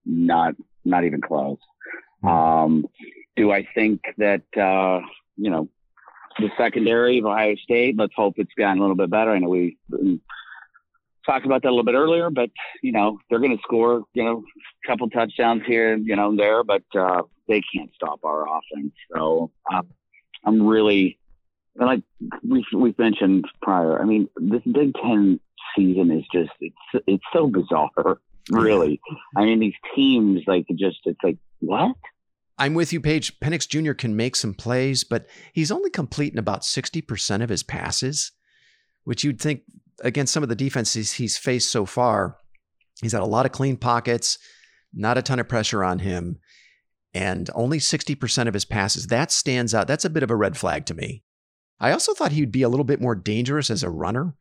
Not, not even close. Um, do I think that uh, you know the secondary of Ohio State? Let's hope it's gotten a little bit better. I know we talked about that a little bit earlier, but you know they're going to score, you know, a couple touchdowns here, you know, and there, but uh, they can't stop our offense. So um, I'm really and like we we've mentioned prior. I mean, this Big Ten season is just it's it's so bizarre. Really, I mean, these teams like just it's like what? I'm with you, Paige. Penix Jr. can make some plays, but he's only completing about 60% of his passes, which you'd think against some of the defenses he's faced so far, he's had a lot of clean pockets, not a ton of pressure on him, and only 60% of his passes. That stands out. That's a bit of a red flag to me. I also thought he'd be a little bit more dangerous as a runner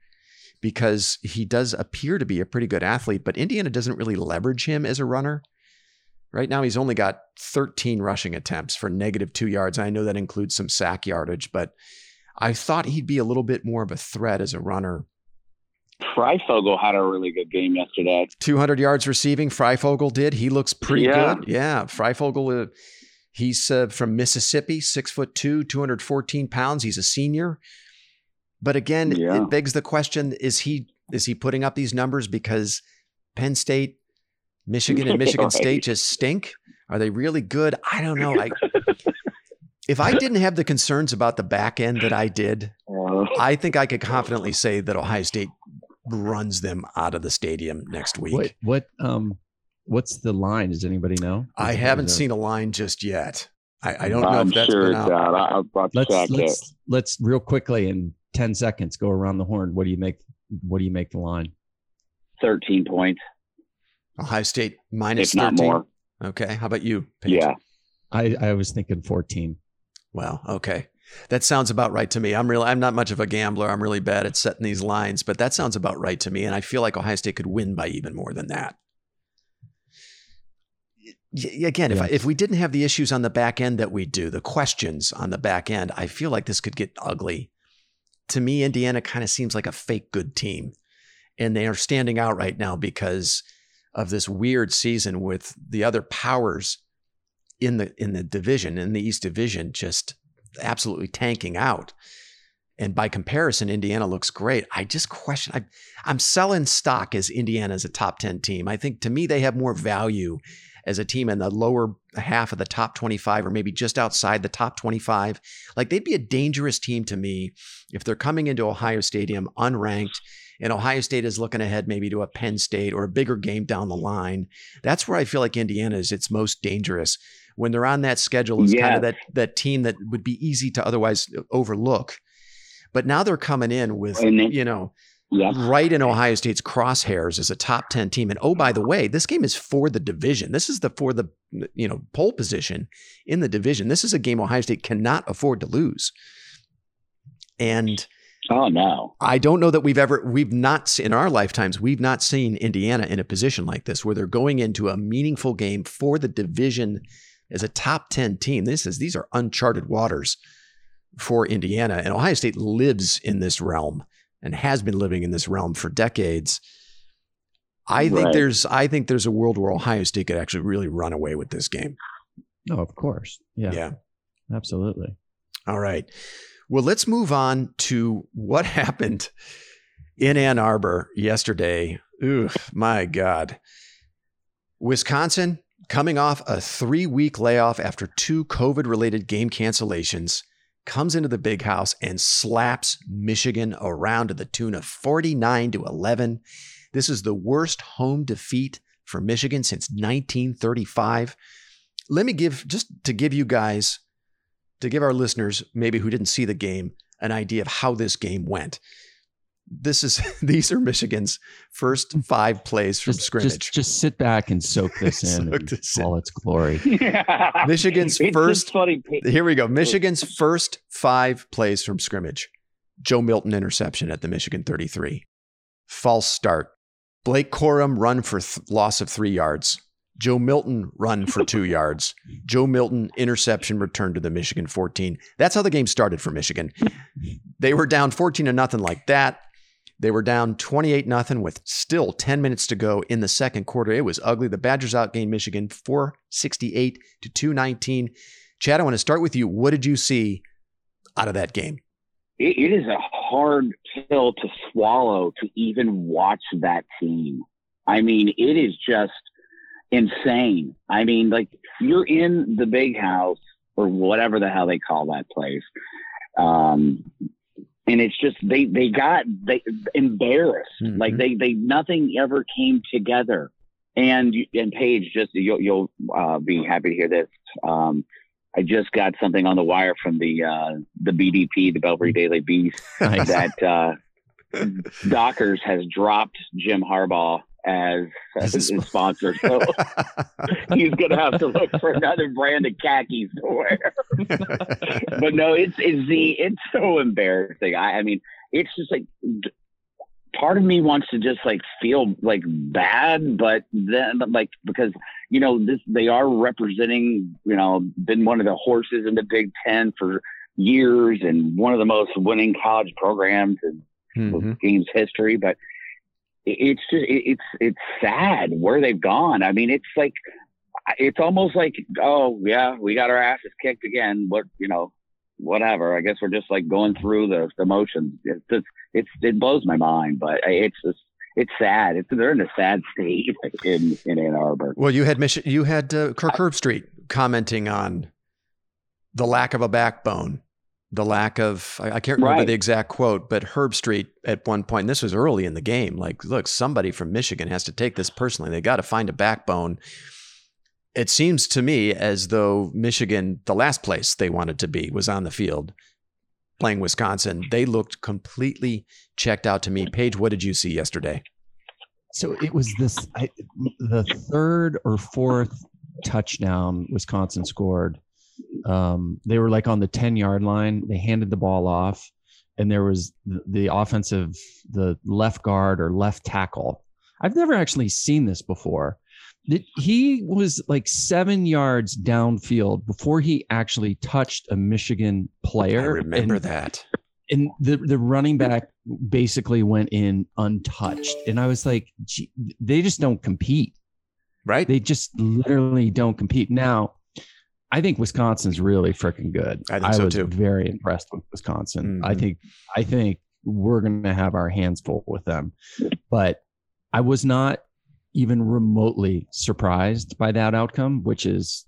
because he does appear to be a pretty good athlete, but Indiana doesn't really leverage him as a runner. Right now, he's only got 13 rushing attempts for negative two yards. I know that includes some sack yardage, but I thought he'd be a little bit more of a threat as a runner. Fryfogle had a really good game yesterday. 200 yards receiving, Fryfogle did. He looks pretty Yeah. good. Yeah, Fryfogle, uh, he's uh, from Mississippi, six foot two, 214 pounds. He's a senior. But again, Yeah. it begs the question: Is he is he putting up these numbers because Penn State, Michigan, and <laughs> Michigan Right. State just stink? Are they really good? I don't know. I, <laughs> if I didn't have the concerns about the back end that I did, Uh, I think I could confidently say that Ohio State runs them out of the stadium next week. What, what, um, what's the line? Does anybody know? I haven't is seen a line just yet. I, I don't know I'm if that's sure been out. out. I- I'll, I'll Let's check it. let's let's real quickly in ten seconds go around the horn. What do you make? What do you make the line? 13 points, Ohio State minus if not 13. more. Okay. How about you? Paige? Yeah. I I was thinking fourteen. Well, okay. That sounds about right to me. I'm really I'm not much of a gambler. I'm really bad at setting these lines, but that sounds about right to me. And I feel like Ohio State could win by even more than that. Again, if, I, if we didn't have the issues on the back end that we do, the questions on the back end, I feel like this could get ugly. To me, Indiana kind of seems like a fake good team. And they are standing out right now because of this weird season with the other powers in the in the division, in the East Division, just absolutely tanking out. And by comparison, Indiana looks great. I just question. I, I'm selling stock as Indiana as a top 10 team. I think to me, they have more value as a team in the lower half of the top 25 or maybe just outside the top 25. Like they'd be a dangerous team to me if they're coming into Ohio Stadium unranked and Ohio State is looking ahead maybe to a Penn State or a bigger game down the line. That's where I feel like Indiana is its most dangerous when they're on that schedule is kind of that that team that would be easy to otherwise uh, overlook. But now they're coming in with you know right in Ohio State's crosshairs as a top 10 team. And oh, by the way, this game is for the division. This is the for the you know pole position in the division. This is a game Ohio State cannot afford to lose. And oh no, I don't know that we've ever we've not in our lifetimes we've not seen Indiana in a position like this where they're going into a meaningful game for the division as a top 10 team. This is these are uncharted waters for Indiana and Ohio State lives in this realm and has been living in this realm for decades. I think right. there's I think there's a world where Ohio State could actually really run away with this game. Oh, of course. Yeah. Yeah. Absolutely. All right. Well, let's move on to what <laughs> happened in Ann Arbor yesterday. Ooh, my God. Wisconsin coming off a three week layoff after two COVID related game cancellations comes into the big house and slaps Michigan around to the tune of 49 to 11. This is the worst home defeat for Michigan since 1935. Let me give just to give you guys to give our listeners maybe who didn't see the game an idea of how this game went this is <laughs> these are Michigan's first mm. five plays from just, scrimmage. Just, just, sit back and soak this <laughs> in soak this all in. its glory. <laughs> Michigan's it's first. Here we go. Michigan's first five plays from scrimmage. Joe Milton interception at the Michigan 33. False start. Blake Corum run for th- loss of three yards. Joe Milton run for two yards. Joe Milton interception return to the Michigan 14. That's how the game started for Michigan. They were down 14 to nothing like that. They were down 28 nothing with still 10 minutes to go in the second quarter. It was ugly. The Badgers outgained Michigan 468 to 219. Chad, I want to start with you. What did you see out of that game? it, it is a hard pill to swallow to even watch that team. I mean, it is just insane. I mean, like you're in the big house or whatever the hell they call that place. Um, and it's just they they got they embarrassed. Mm-hmm. like they they nothing ever came together. And and Paige just you'll you'll uh, be happy to hear this. Um, I just got something on the wire from the uh, the BDP the Belbury Daily Beast <laughs> that uh, <laughs> Dockers has dropped Jim Harbaugh as, as his sponsor. <laughs> So he's going to have to look for another brand of khakis to wear. but no, it's it's the it's so embarrassing. I, I mean, it's just like part of me wants to just like feel like bad, but then like because you know this they are representing you know been one of the horses in the Big Ten for years and one of the most winning college programs in mm-hmm. games history, but it's just it's it's sad where they've gone. I mean, it's like it's almost like oh yeah, we got our asses kicked again. What you know, whatever. I guess we're just like going through the, the motions. It's it's it blows my mind, but it's just it's sad. It's they're in a sad state <laughs> in in Ann Arbor. Well, you had Mich- you had uh, Kirk Herbstreit commenting on the lack of a backbone the lack of I, I can't remember right. the exact quote, but Herbstreit at one point, this was early in the game, like, look, somebody from Michigan has to take this personally. They got to find a backbone. It seems to me as though Michigan, the last place they wanted to be, was on the field playing Wisconsin. They looked completely checked out to me. Paige, what did you see yesterday? So it was this I, the third or fourth touchdown Wisconsin scored um, they were like on the 10 yard line. They handed the ball off, and there was the, the offensive, the left guard or left tackle. I've never actually seen this before. He was like seven yards downfield before he actually touched a Michigan player. I remember and, that. And the, the running back basically went in untouched. And I was like, they just don't compete. Right. They just literally don't compete. Now, I think Wisconsin's really freaking good. I think I so was too. Very impressed with Wisconsin. Mm-hmm. I think I think we're going to have our hands full with them. But I was not even remotely surprised by that outcome, which is,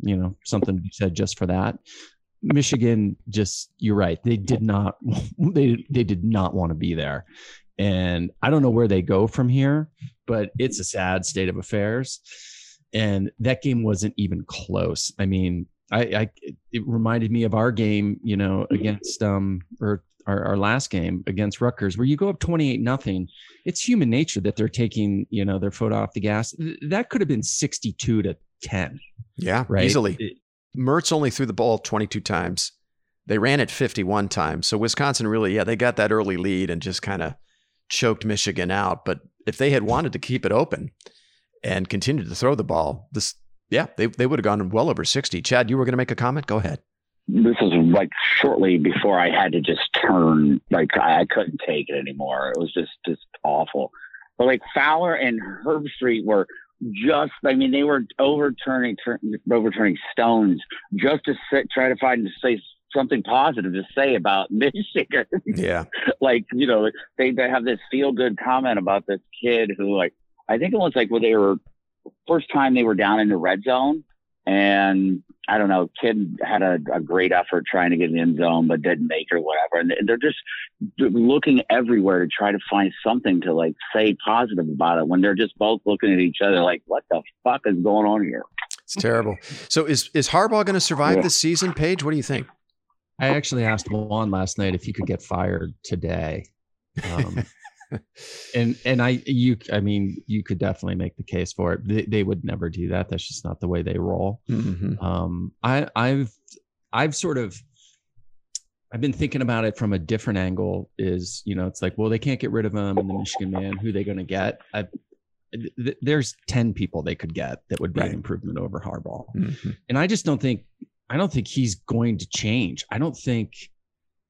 you know, something to be said just for that. Michigan just you're right. They did not <laughs> they they did not want to be there. and I don't know where they go from here, but it's a sad state of affairs. And that game wasn't even close. I mean, I, I it reminded me of our game, you know, <laughs> against um or our, our last game against Rutgers, where you go up 28 nothing. It's human nature that they're taking, you know, their foot off the gas. That could have been 62 to 10. Yeah, right. easily. It- Mertz only threw the ball 22 times. They ran it 51 times. So Wisconsin really, yeah, they got that early lead and just kind of choked Michigan out. But if they had wanted to keep it open and continued to throw the ball, this, yeah, they, they would have gone well over 60. Chad, you were going to make a comment? Go ahead. This was like shortly before I had to just turn. Like I, I couldn't take it anymore. It was just just awful. But like Fowler and Herbstreit were just. I mean, they were overturning turn, overturning stones just to sit, try to find to say something positive to say about <laughs> Michigan. Yeah. like you know they, they have this feel good comment about this kid who like i think it was like when they were first time they were down in the red zone and i don't know kid had a, a great effort trying to get in the end zone but didn't make it or whatever and they're just looking everywhere to try to find something to like say positive about it when they're just both looking at each other like what the fuck is going on here It's terrible. So is, is Harbaugh going to survive Yeah. this season, Paige? What do you think? I actually asked Juan last night if he could get fired today. Um, <laughs> and and I you I mean you could definitely make the case for it. They, they would never do that. That's just not the way they roll. Mm-hmm. Um, I I've I've sort of I've been thinking about it from a different angle. Is you know it's like well they can't get rid of him and the Michigan man who they going to get. I, th- there's ten people they could get that would be Right. an improvement over Harbaugh Mm-hmm. and I just don't think I don't think he's going to change. I don't think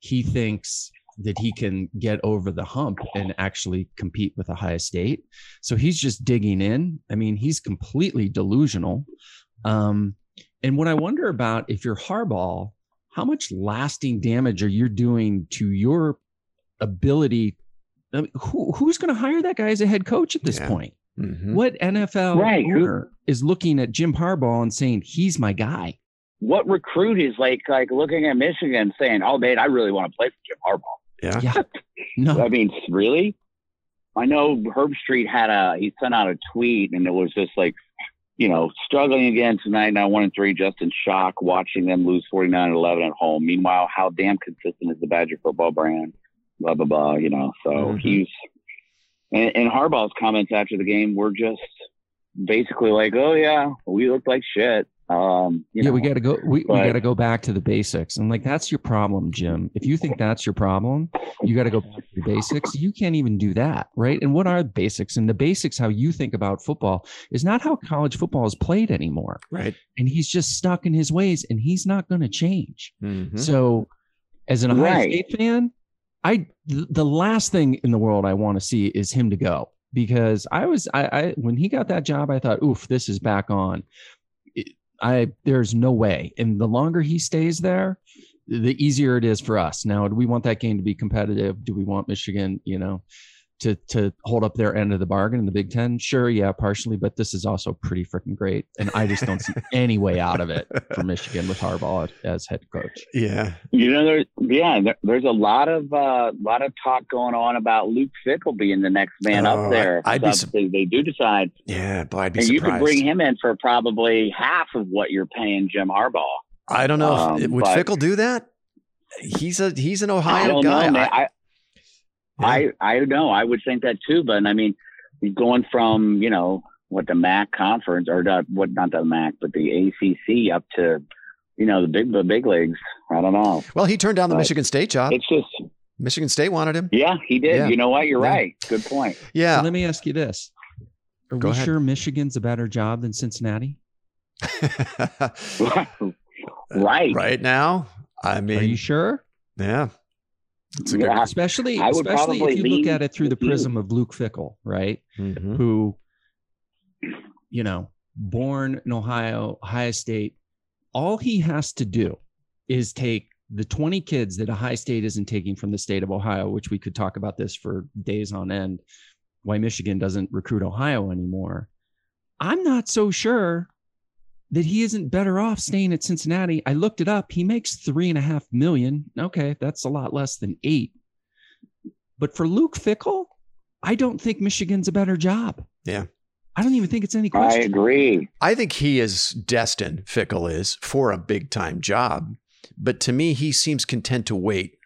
he thinks that he can get over the hump and actually compete with Ohio State. So he's just digging in. I mean, he's completely delusional. Um, and what I wonder about if you're Harbaugh, how much lasting damage are you doing to your ability? I mean, who, who's going to hire that guy as a head coach at this Yeah. point? Mm-hmm. What NFL Right, owner is looking at Jim Harbaugh and saying he's my guy? what recruit is like like looking at michigan saying oh man i really want to play for jim harbaugh Yeah. Yeah. No, I mean, really? I know Herbstreit had a he sent out a tweet and it was just like, you know, struggling again tonight, now one and three, just in shock watching them lose 49 11 at home. Meanwhile, how damn consistent is the Badger football brand? Blah blah blah, you know. So Mhm. he's and, and Harbaugh's comments after the game were just basically like, Oh yeah, we look like shit. Um, you yeah, know, we got to go. We, we got to go back to the basics. And like, that's your problem, Jim. If you think that's your problem, you got to go back to the basics. You can't even do that, right? And what are the basics? And the basics, how you think about football, is not how college football is played anymore. Right. And he's just stuck in his ways, and he's not going to change. Mm-hmm. So, as an Ohio Right. State fan, I th- the last thing in the world I want to see is him to go because I was I, I when he got that job, I thought, oof, this is back on. I there's no way, and the longer he stays there, the easier it is for us. Now, do we want that game to be competitive? Do we want Michigan, you know, to to hold up their end of the bargain in the Big Ten? Sure, yeah, partially, but this is also pretty freaking great, and I just don't see <laughs> any way out of it for Michigan with Harbaugh as head coach. Yeah. You know, there's yeah, there, there's a lot of uh, lot of talk going on about Luke Fickell being the next man Oh, up there. I'd be So sup- they, they do decide, Yeah. Boy, I'd be and you could bring him in for probably half of what you're paying Jim Harbaugh. I don't know. Um, would but- Fickell do that? He's a he's an I Ohio don't guy. know, man. I, Yeah. I I know. I would think that too, but I mean, going from you know what the MAC conference or the, what not the MAC, but the ACC up to you know the big the big leagues. I don't know. well, he turned down the But Michigan State job. It's just Michigan State wanted him. yeah, he did. Yeah. You know what? You're Yeah. right. Good point. So Yeah. let me ask you this. Are Go we ahead. sure Michigan's a better job than Cincinnati? <laughs> right. <laughs> right now, I mean, Are mean, you sure? yeah. It's a good. Yeah. Especially, especially if you look at it through the with you. prism of Luke Fickell, right? Mhm. Who, you know, born in Ohio, Ohio State. All he has to do is take the 20 kids that Ohio State isn't taking from the state of Ohio, which we could talk about this for days on end, why Michigan doesn't recruit Ohio anymore. I'm not so sure that he isn't better off staying at Cincinnati. I looked it up. He makes three and a half million. Okay, that's a lot less than eight. But for Luke Fickell, I don't think Michigan's a better job. Yeah. I don't even think it's any question. I agree. I think he is destined, Fickell is, for a big time job. But to me, he seems content to wait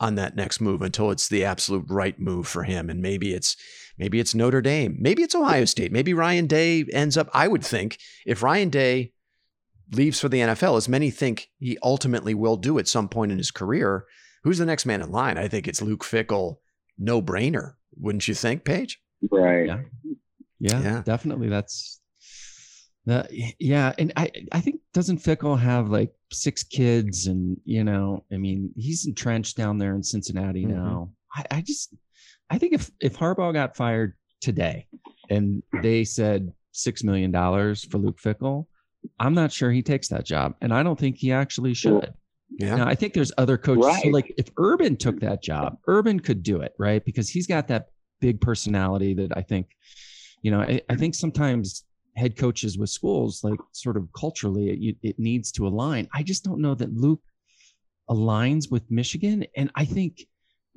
on that next move until it's the absolute right move for him. And maybe it's maybe it's Notre Dame, maybe it's Ohio State, maybe Ryan Day ends up. I would think if Ryan Day leaves for the NFL, as many think he ultimately will do at some point in his career, who's the next man in line? I think it's Luke Fickell. no brainer, wouldn't you think, Paige? Right. Yeah. Yeah, Yeah. definitely. That's that. Yeah, and I I think doesn't Fickell have like six kids, and you know, I mean, he's entrenched down there in Cincinnati Mhm. now. I, I just I think if if Harbaugh got fired today, and they said six million dollars for Luke Fickell, I'm not sure he takes that job, and I don't think he actually should. Yeah. Now, I think there's other coaches. So like if Urban took that job, Urban could do it, right? Because he's got that big personality that I think, you know, I, I think sometimes head coaches with schools, like sort of culturally, it, it needs to align. I just don't know that Luke aligns with Michigan. And I think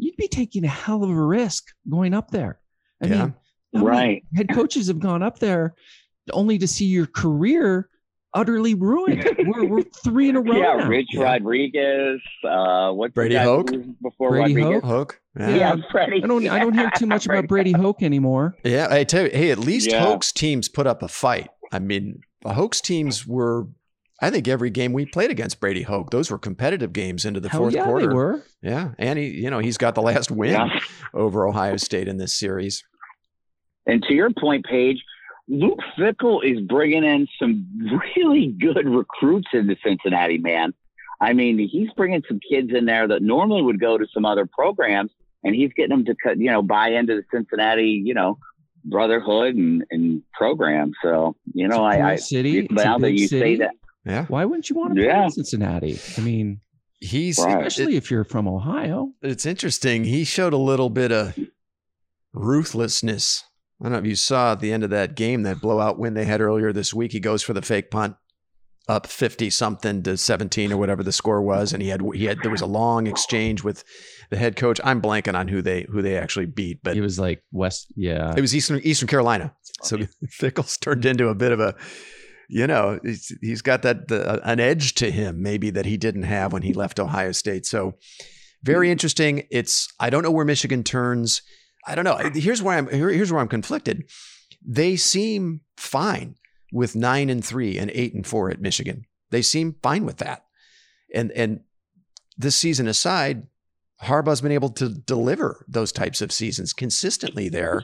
you'd be taking a hell of a risk going up there. I Yeah. mean, Right. head coaches have gone up there only to see your career utterly ruined. <laughs> we're, we're three in a row. Yeah, now. Rich Yeah. Rodriguez. Uh, what's the Brady Hoke? Before Brady Rodriguez. Hoke. Yeah. Yeah, Yeah. Freddie. I don't I don't hear too much about Brady <laughs> Hoke anymore. Yeah, I tell you, hey, at least Yeah. Hoke's teams put up a fight. I mean, the Hoke's teams were, I think, every game we played against Brady Hoke, those were competitive games into the Hell fourth yeah, quarter. they were. Yeah, and he, you know, he's got the last win Yeah. over Ohio State in this series. And to your point, Paige, Luke Fickell is bringing in some really good recruits into Cincinnati, man. I mean, he's bringing some kids in there that normally would go to some other programs, and he's getting them to cut, you know, buy into the Cincinnati, you know, brotherhood and, and program. So, you know, It's a cool I, I city. It's a now that you city. say that, Yeah, Why wouldn't you want to play Yeah. in Cincinnati? I mean, he's. Right. especially if you're from Ohio. It's interesting. He showed a little bit of ruthlessness. I don't know if you saw at the end of that game, that blowout win they had earlier this week. He goes for the fake punt, up fifty something to seventeen or whatever the score was, and he had he had there was a long exchange with the head coach. I'm blanking on who they who they actually beat, but It was like West. Yeah. it was Eastern Eastern Carolina. So Fickell's <laughs> turned into a bit of a, you know, he's, he's got that the, uh, an edge to him maybe that he didn't have when he left Ohio State. So very hmm. interesting. It's I don't know where Michigan turns. I don't know. Here's where I'm here, here's where I'm conflicted. They seem fine with nine and three and eight and four at Michigan. They seem fine with that. And and this season aside, Harbaugh's been able to deliver those types of seasons consistently there.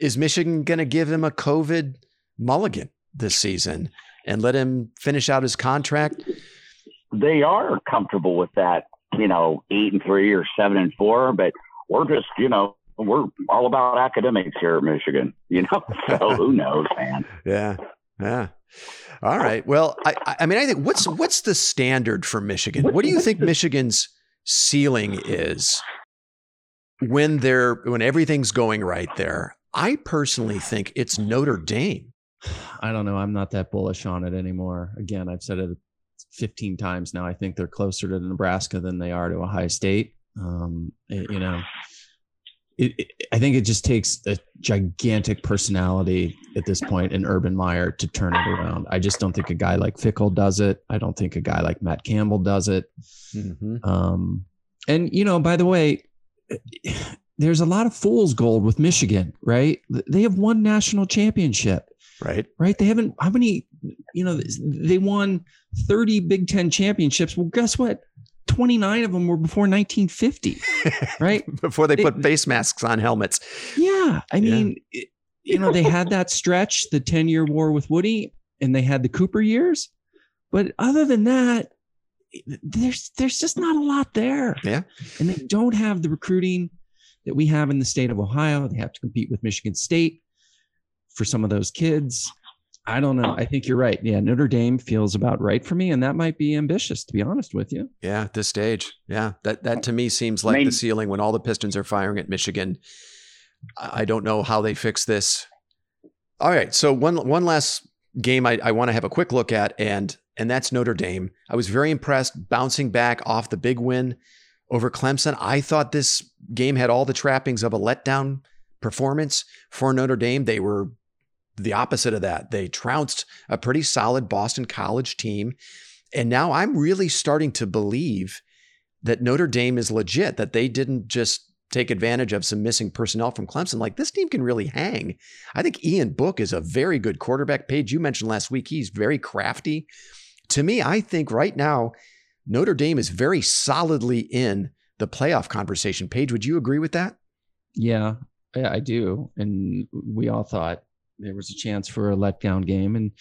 Is Michigan going to give him a COVID mulligan this season and let him finish out his contract? they are comfortable with that, you know, eight and three or seven and four, but we're just, you know, we're all about academics here at Michigan, you know. <laughs> So who <laughs> knows, man? Yeah, yeah. All right. Well, I, I- mean, I think what's what's the standard for Michigan? What do you think Michigan's ceiling is when they're when everything's going right there? I personally think it's Notre Dame. <sighs> I don't know. I'm not that bullish on it anymore. Again, I've said it 15 times now. I think they're closer to Nebraska than they are to Ohio State. Um, it- you know, it, it- I think it just takes a gigantic personality at this point in Urban Meyer to turn it around. I just don't think a guy like Fickell does it. I don't think a guy like Matt Campbell does it. Mm-hmm. Um, and you know, by the way, <sighs> there's a lot of fool's gold with Michigan, right? They have one national championship Right. right? They haven't, how many, you know, they won 30 Big Ten championships. Well, guess what? 29 of them were before 1950, <laughs> right? Before they They- put face masks on helmets. Yeah. I mean, you know, they had that stretch, the 10 year war with Woody, and they had the Cooper years. But other than that, there's there's just not a lot there. Yeah. And they don't have the recruiting that we have in the state of Ohio. They have to compete with Michigan State for some of those kids. I don't know. I think you're right. Yeah, Notre Dame feels about right for me, and that might be ambitious, to be honest with you. Yeah, at this stage. Yeah. That that to me seems like Maybe- the ceiling when all the Pistons are firing at Michigan. I I don't know how they fix this. All right. So one one last game I, I want to have a quick look at, and and that's Notre Dame. I was very impressed bouncing back off the big win over Clemson. I thought this game had all the trappings of a letdown performance for Notre Dame. They were the opposite of that. They trounced a pretty solid Boston College team. And now I'm really starting to believe that Notre Dame is legit, that they didn't just take advantage of some missing personnel from Clemson. Like this team can really hang. I think Ian Book is a very good quarterback. Paige, you mentioned last week, he's very crafty. To me, I think right now, Notre Dame is very solidly in the playoff conversation. Paige, would you agree with that? Yeah, I do. And we all thought there was a chance for a letdown game. And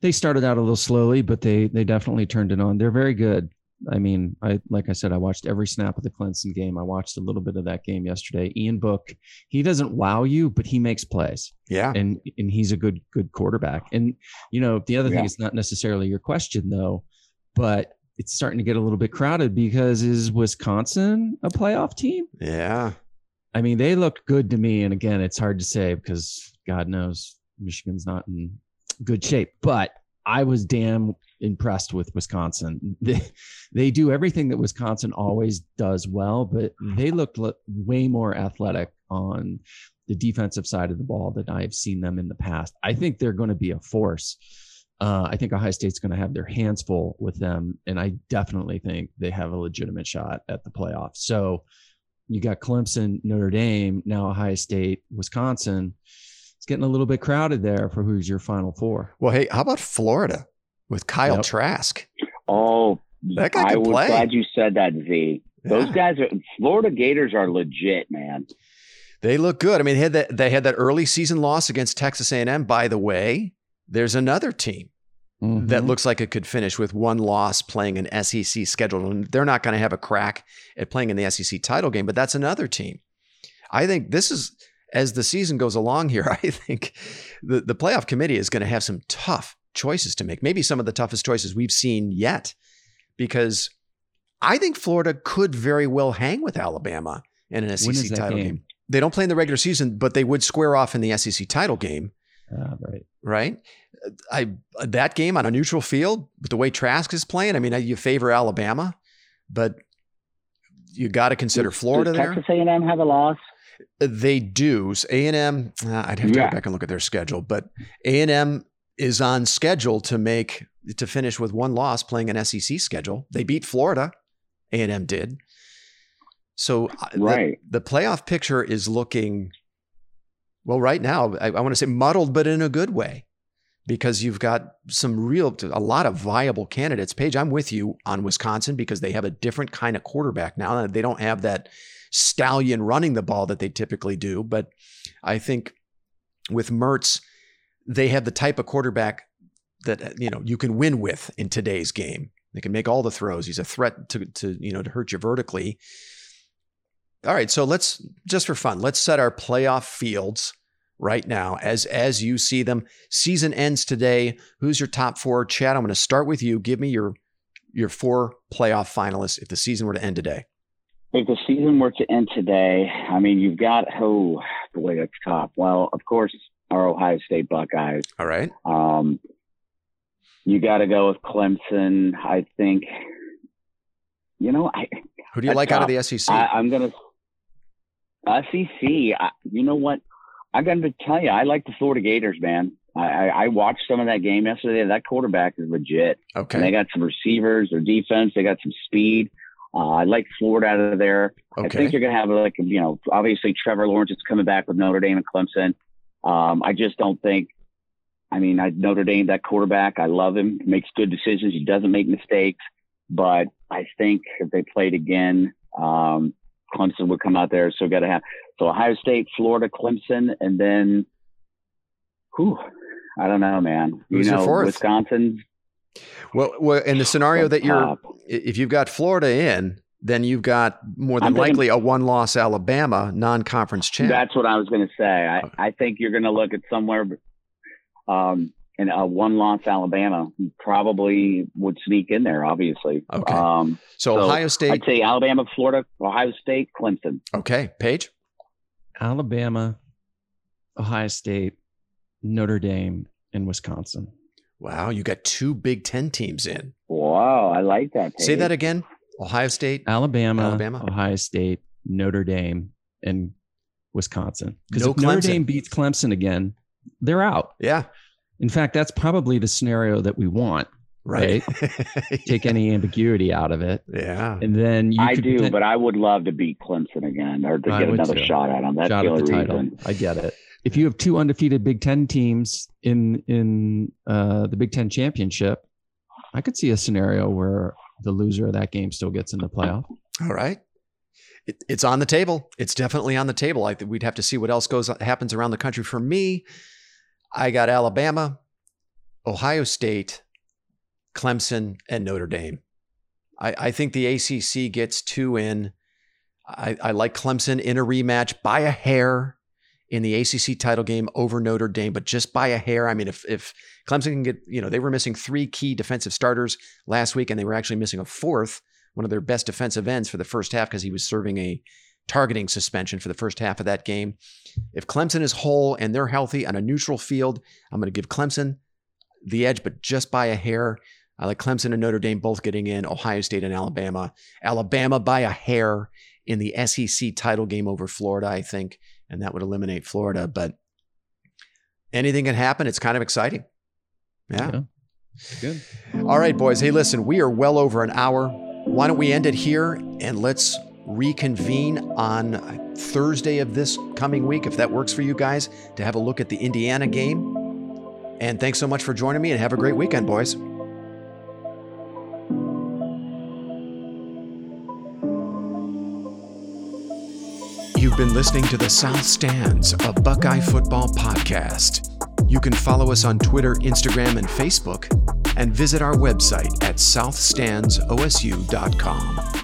they started out a little slowly, but they they definitely turned it on. They're very good. I mean, I like I said, I watched every snap of the Clemson game. I watched a little bit of that game yesterday. Ian Book, he doesn't wow you, but he makes plays. Yeah, and and he's a good good quarterback. And you know, the other yeah. thing is not necessarily your question though, but it's starting to get a little bit crowded because is Wisconsin a playoff team? Yeah, I mean, they looked good to me. And again, it's hard to say because God knows Michigan's not in good shape, but I was damn impressed with Wisconsin. They, they do everything that Wisconsin always does well, but they looked way more athletic on the defensive side of the ball than I've seen them in the past. I think they're going to be a force. Uh, I think Ohio State's going to have their hands full with them, and I definitely think they have a legitimate shot at the playoffs. So you got Clemson, Notre Dame, now Ohio State, Wisconsin. It's getting a little bit crowded there for who's your final four. Well, hey, how about Florida? with Kyle yep. Trask. Oh, that guy I was play. glad you said that, Z. Those yeah. guys are Florida Gators are legit, man. They look good. I mean, they had that they had that early season loss against Texas A&M. By the way, there's another team mm-hmm. that looks like it could finish with one loss playing an SEC schedule, and they're not going to have a crack at playing in the SEC title game. But that's another team. I think this is as the season goes along here. <laughs> I think the the playoff committee is going to have some tough choices to make, maybe some of the toughest choices we've seen yet, because I think Florida could very well hang with Alabama in an SEC title game? game? They don't play in the regular season, but they would square off in the SEC title game. Uh, right. Right. I that game on a neutral field with the way Trask is playing. I mean, you favor Alabama, but you got to consider Florida Does there. Texas A&M have a loss? They do. A and M. Uh, I'd have to yeah. go back and look at their schedule, but A and M is on schedule to make to finish with one loss playing an SEC schedule. They beat Florida, A&M did. So uh, right. the, the playoff picture is looking well right now. I, I want to say muddled, but in a good way, because you've got some real a lot of viable candidates. Paige, I'm with you on Wisconsin because they have a different kind of quarterback now. They don't have that stallion running the ball that they typically do, but I think with Mertz they have the type of quarterback that uh, you know you can win with in today's game. They can make all the throws. He's a threat to to you know to hurt you vertically. All right, so let's just for fun, let's set our playoff fields right now as as you see them. Season ends today. Who's your top four? Chad, I'm going to start with you. Give me your your four playoff finalists if the season were to end today. If the season were to end today, I mean, you've got oh boy, that's top. Well, of course, our Ohio State Buckeyes. All right. Um, you got to go with Clemson. I think. You know, I. Who do you like out of the SEC? I, am gonna. SEC. I, you know what? I'm going to tell you, I like the Florida Gators, man. I, I, I watched some of that game yesterday. That quarterback is legit. Okay. And they got some receivers, their defense, they got some speed. Uh, I like Florida out of there. Okay. I think you're going to have like, you know, obviously Trevor Lawrence is coming back with Notre Dame and Clemson. Um, I just don't think. I mean, I Notre Dame that quarterback. I love him. Makes good decisions. He doesn't make mistakes. But I think if they played again, um, Clemson would come out there. So got to have so Ohio State, Florida, Clemson, and then, whew, I don't know, man. Who's you know, fourth? Wisconsin. Well, well, in the scenario that you're, if you've got Florida in, then you've got more than likely a one loss Alabama non conference champ. That's what I was going to say. I, I think you're going to look at somewhere um, in a one loss Alabama probably would sneak in there, obviously. Okay. Um, so, so, Ohio State. I'd say Alabama, Florida, Ohio State, Clemson. Okay. Paige? Alabama, Ohio State, Notre Dame, and Wisconsin. Wow. You got two Big Ten teams in. Wow. I like that. Paige. Say that again. Ohio State, Alabama, Alabama, Ohio State, Notre Dame, and Wisconsin. Because No if Notre Dame beats Clemson again, they're out. Yeah. In fact, that's probably the scenario that we want. Right. <laughs> Take any ambiguity out of it, yeah. and then you I do, poten- but I would love to beat Clemson again or to I get another too. shot at them. That's shot the the only title. reason. I get it. If you have two undefeated Big Ten teams in in uh, the Big Ten championship, I could see a scenario where the loser of that game still gets in the playoff. All right. It, it's on the table. It's definitely on the table. I think we'd have to see what else goes happens around the country. For me, I got Alabama, Ohio State, Clemson, and Notre Dame. I, I think the ACC gets two in. I, I like Clemson in a rematch by a hair in the ACC title game over Notre Dame, but just by a hair. I mean, if if Clemson can get, you know, they were missing three key defensive starters last week, and they were actually missing a fourth one of their best defensive ends for the first half because he was serving a targeting suspension for the first half of that game. If Clemson is whole and they're healthy on a neutral field, I'm going to give Clemson the edge, but just by a hair. I like Clemson and Notre Dame both getting in, Ohio State and Alabama. Alabama by a hair in the SEC title game over Florida, I think, and that would eliminate Florida. But anything can happen. It's kind of exciting. Yeah. Yeah. Good. All right, boys. Hey, listen, we are well over an hour. Why don't we end it here and let's reconvene on Thursday of this coming week, if that works for you guys, to have a look at the Indiana game. And thanks so much for joining me and have a great weekend, boys. You've been listening to the South Stands, a Buckeye football podcast. You can follow us on Twitter, Instagram, and Facebook, and visit our website at southstandsosu.com.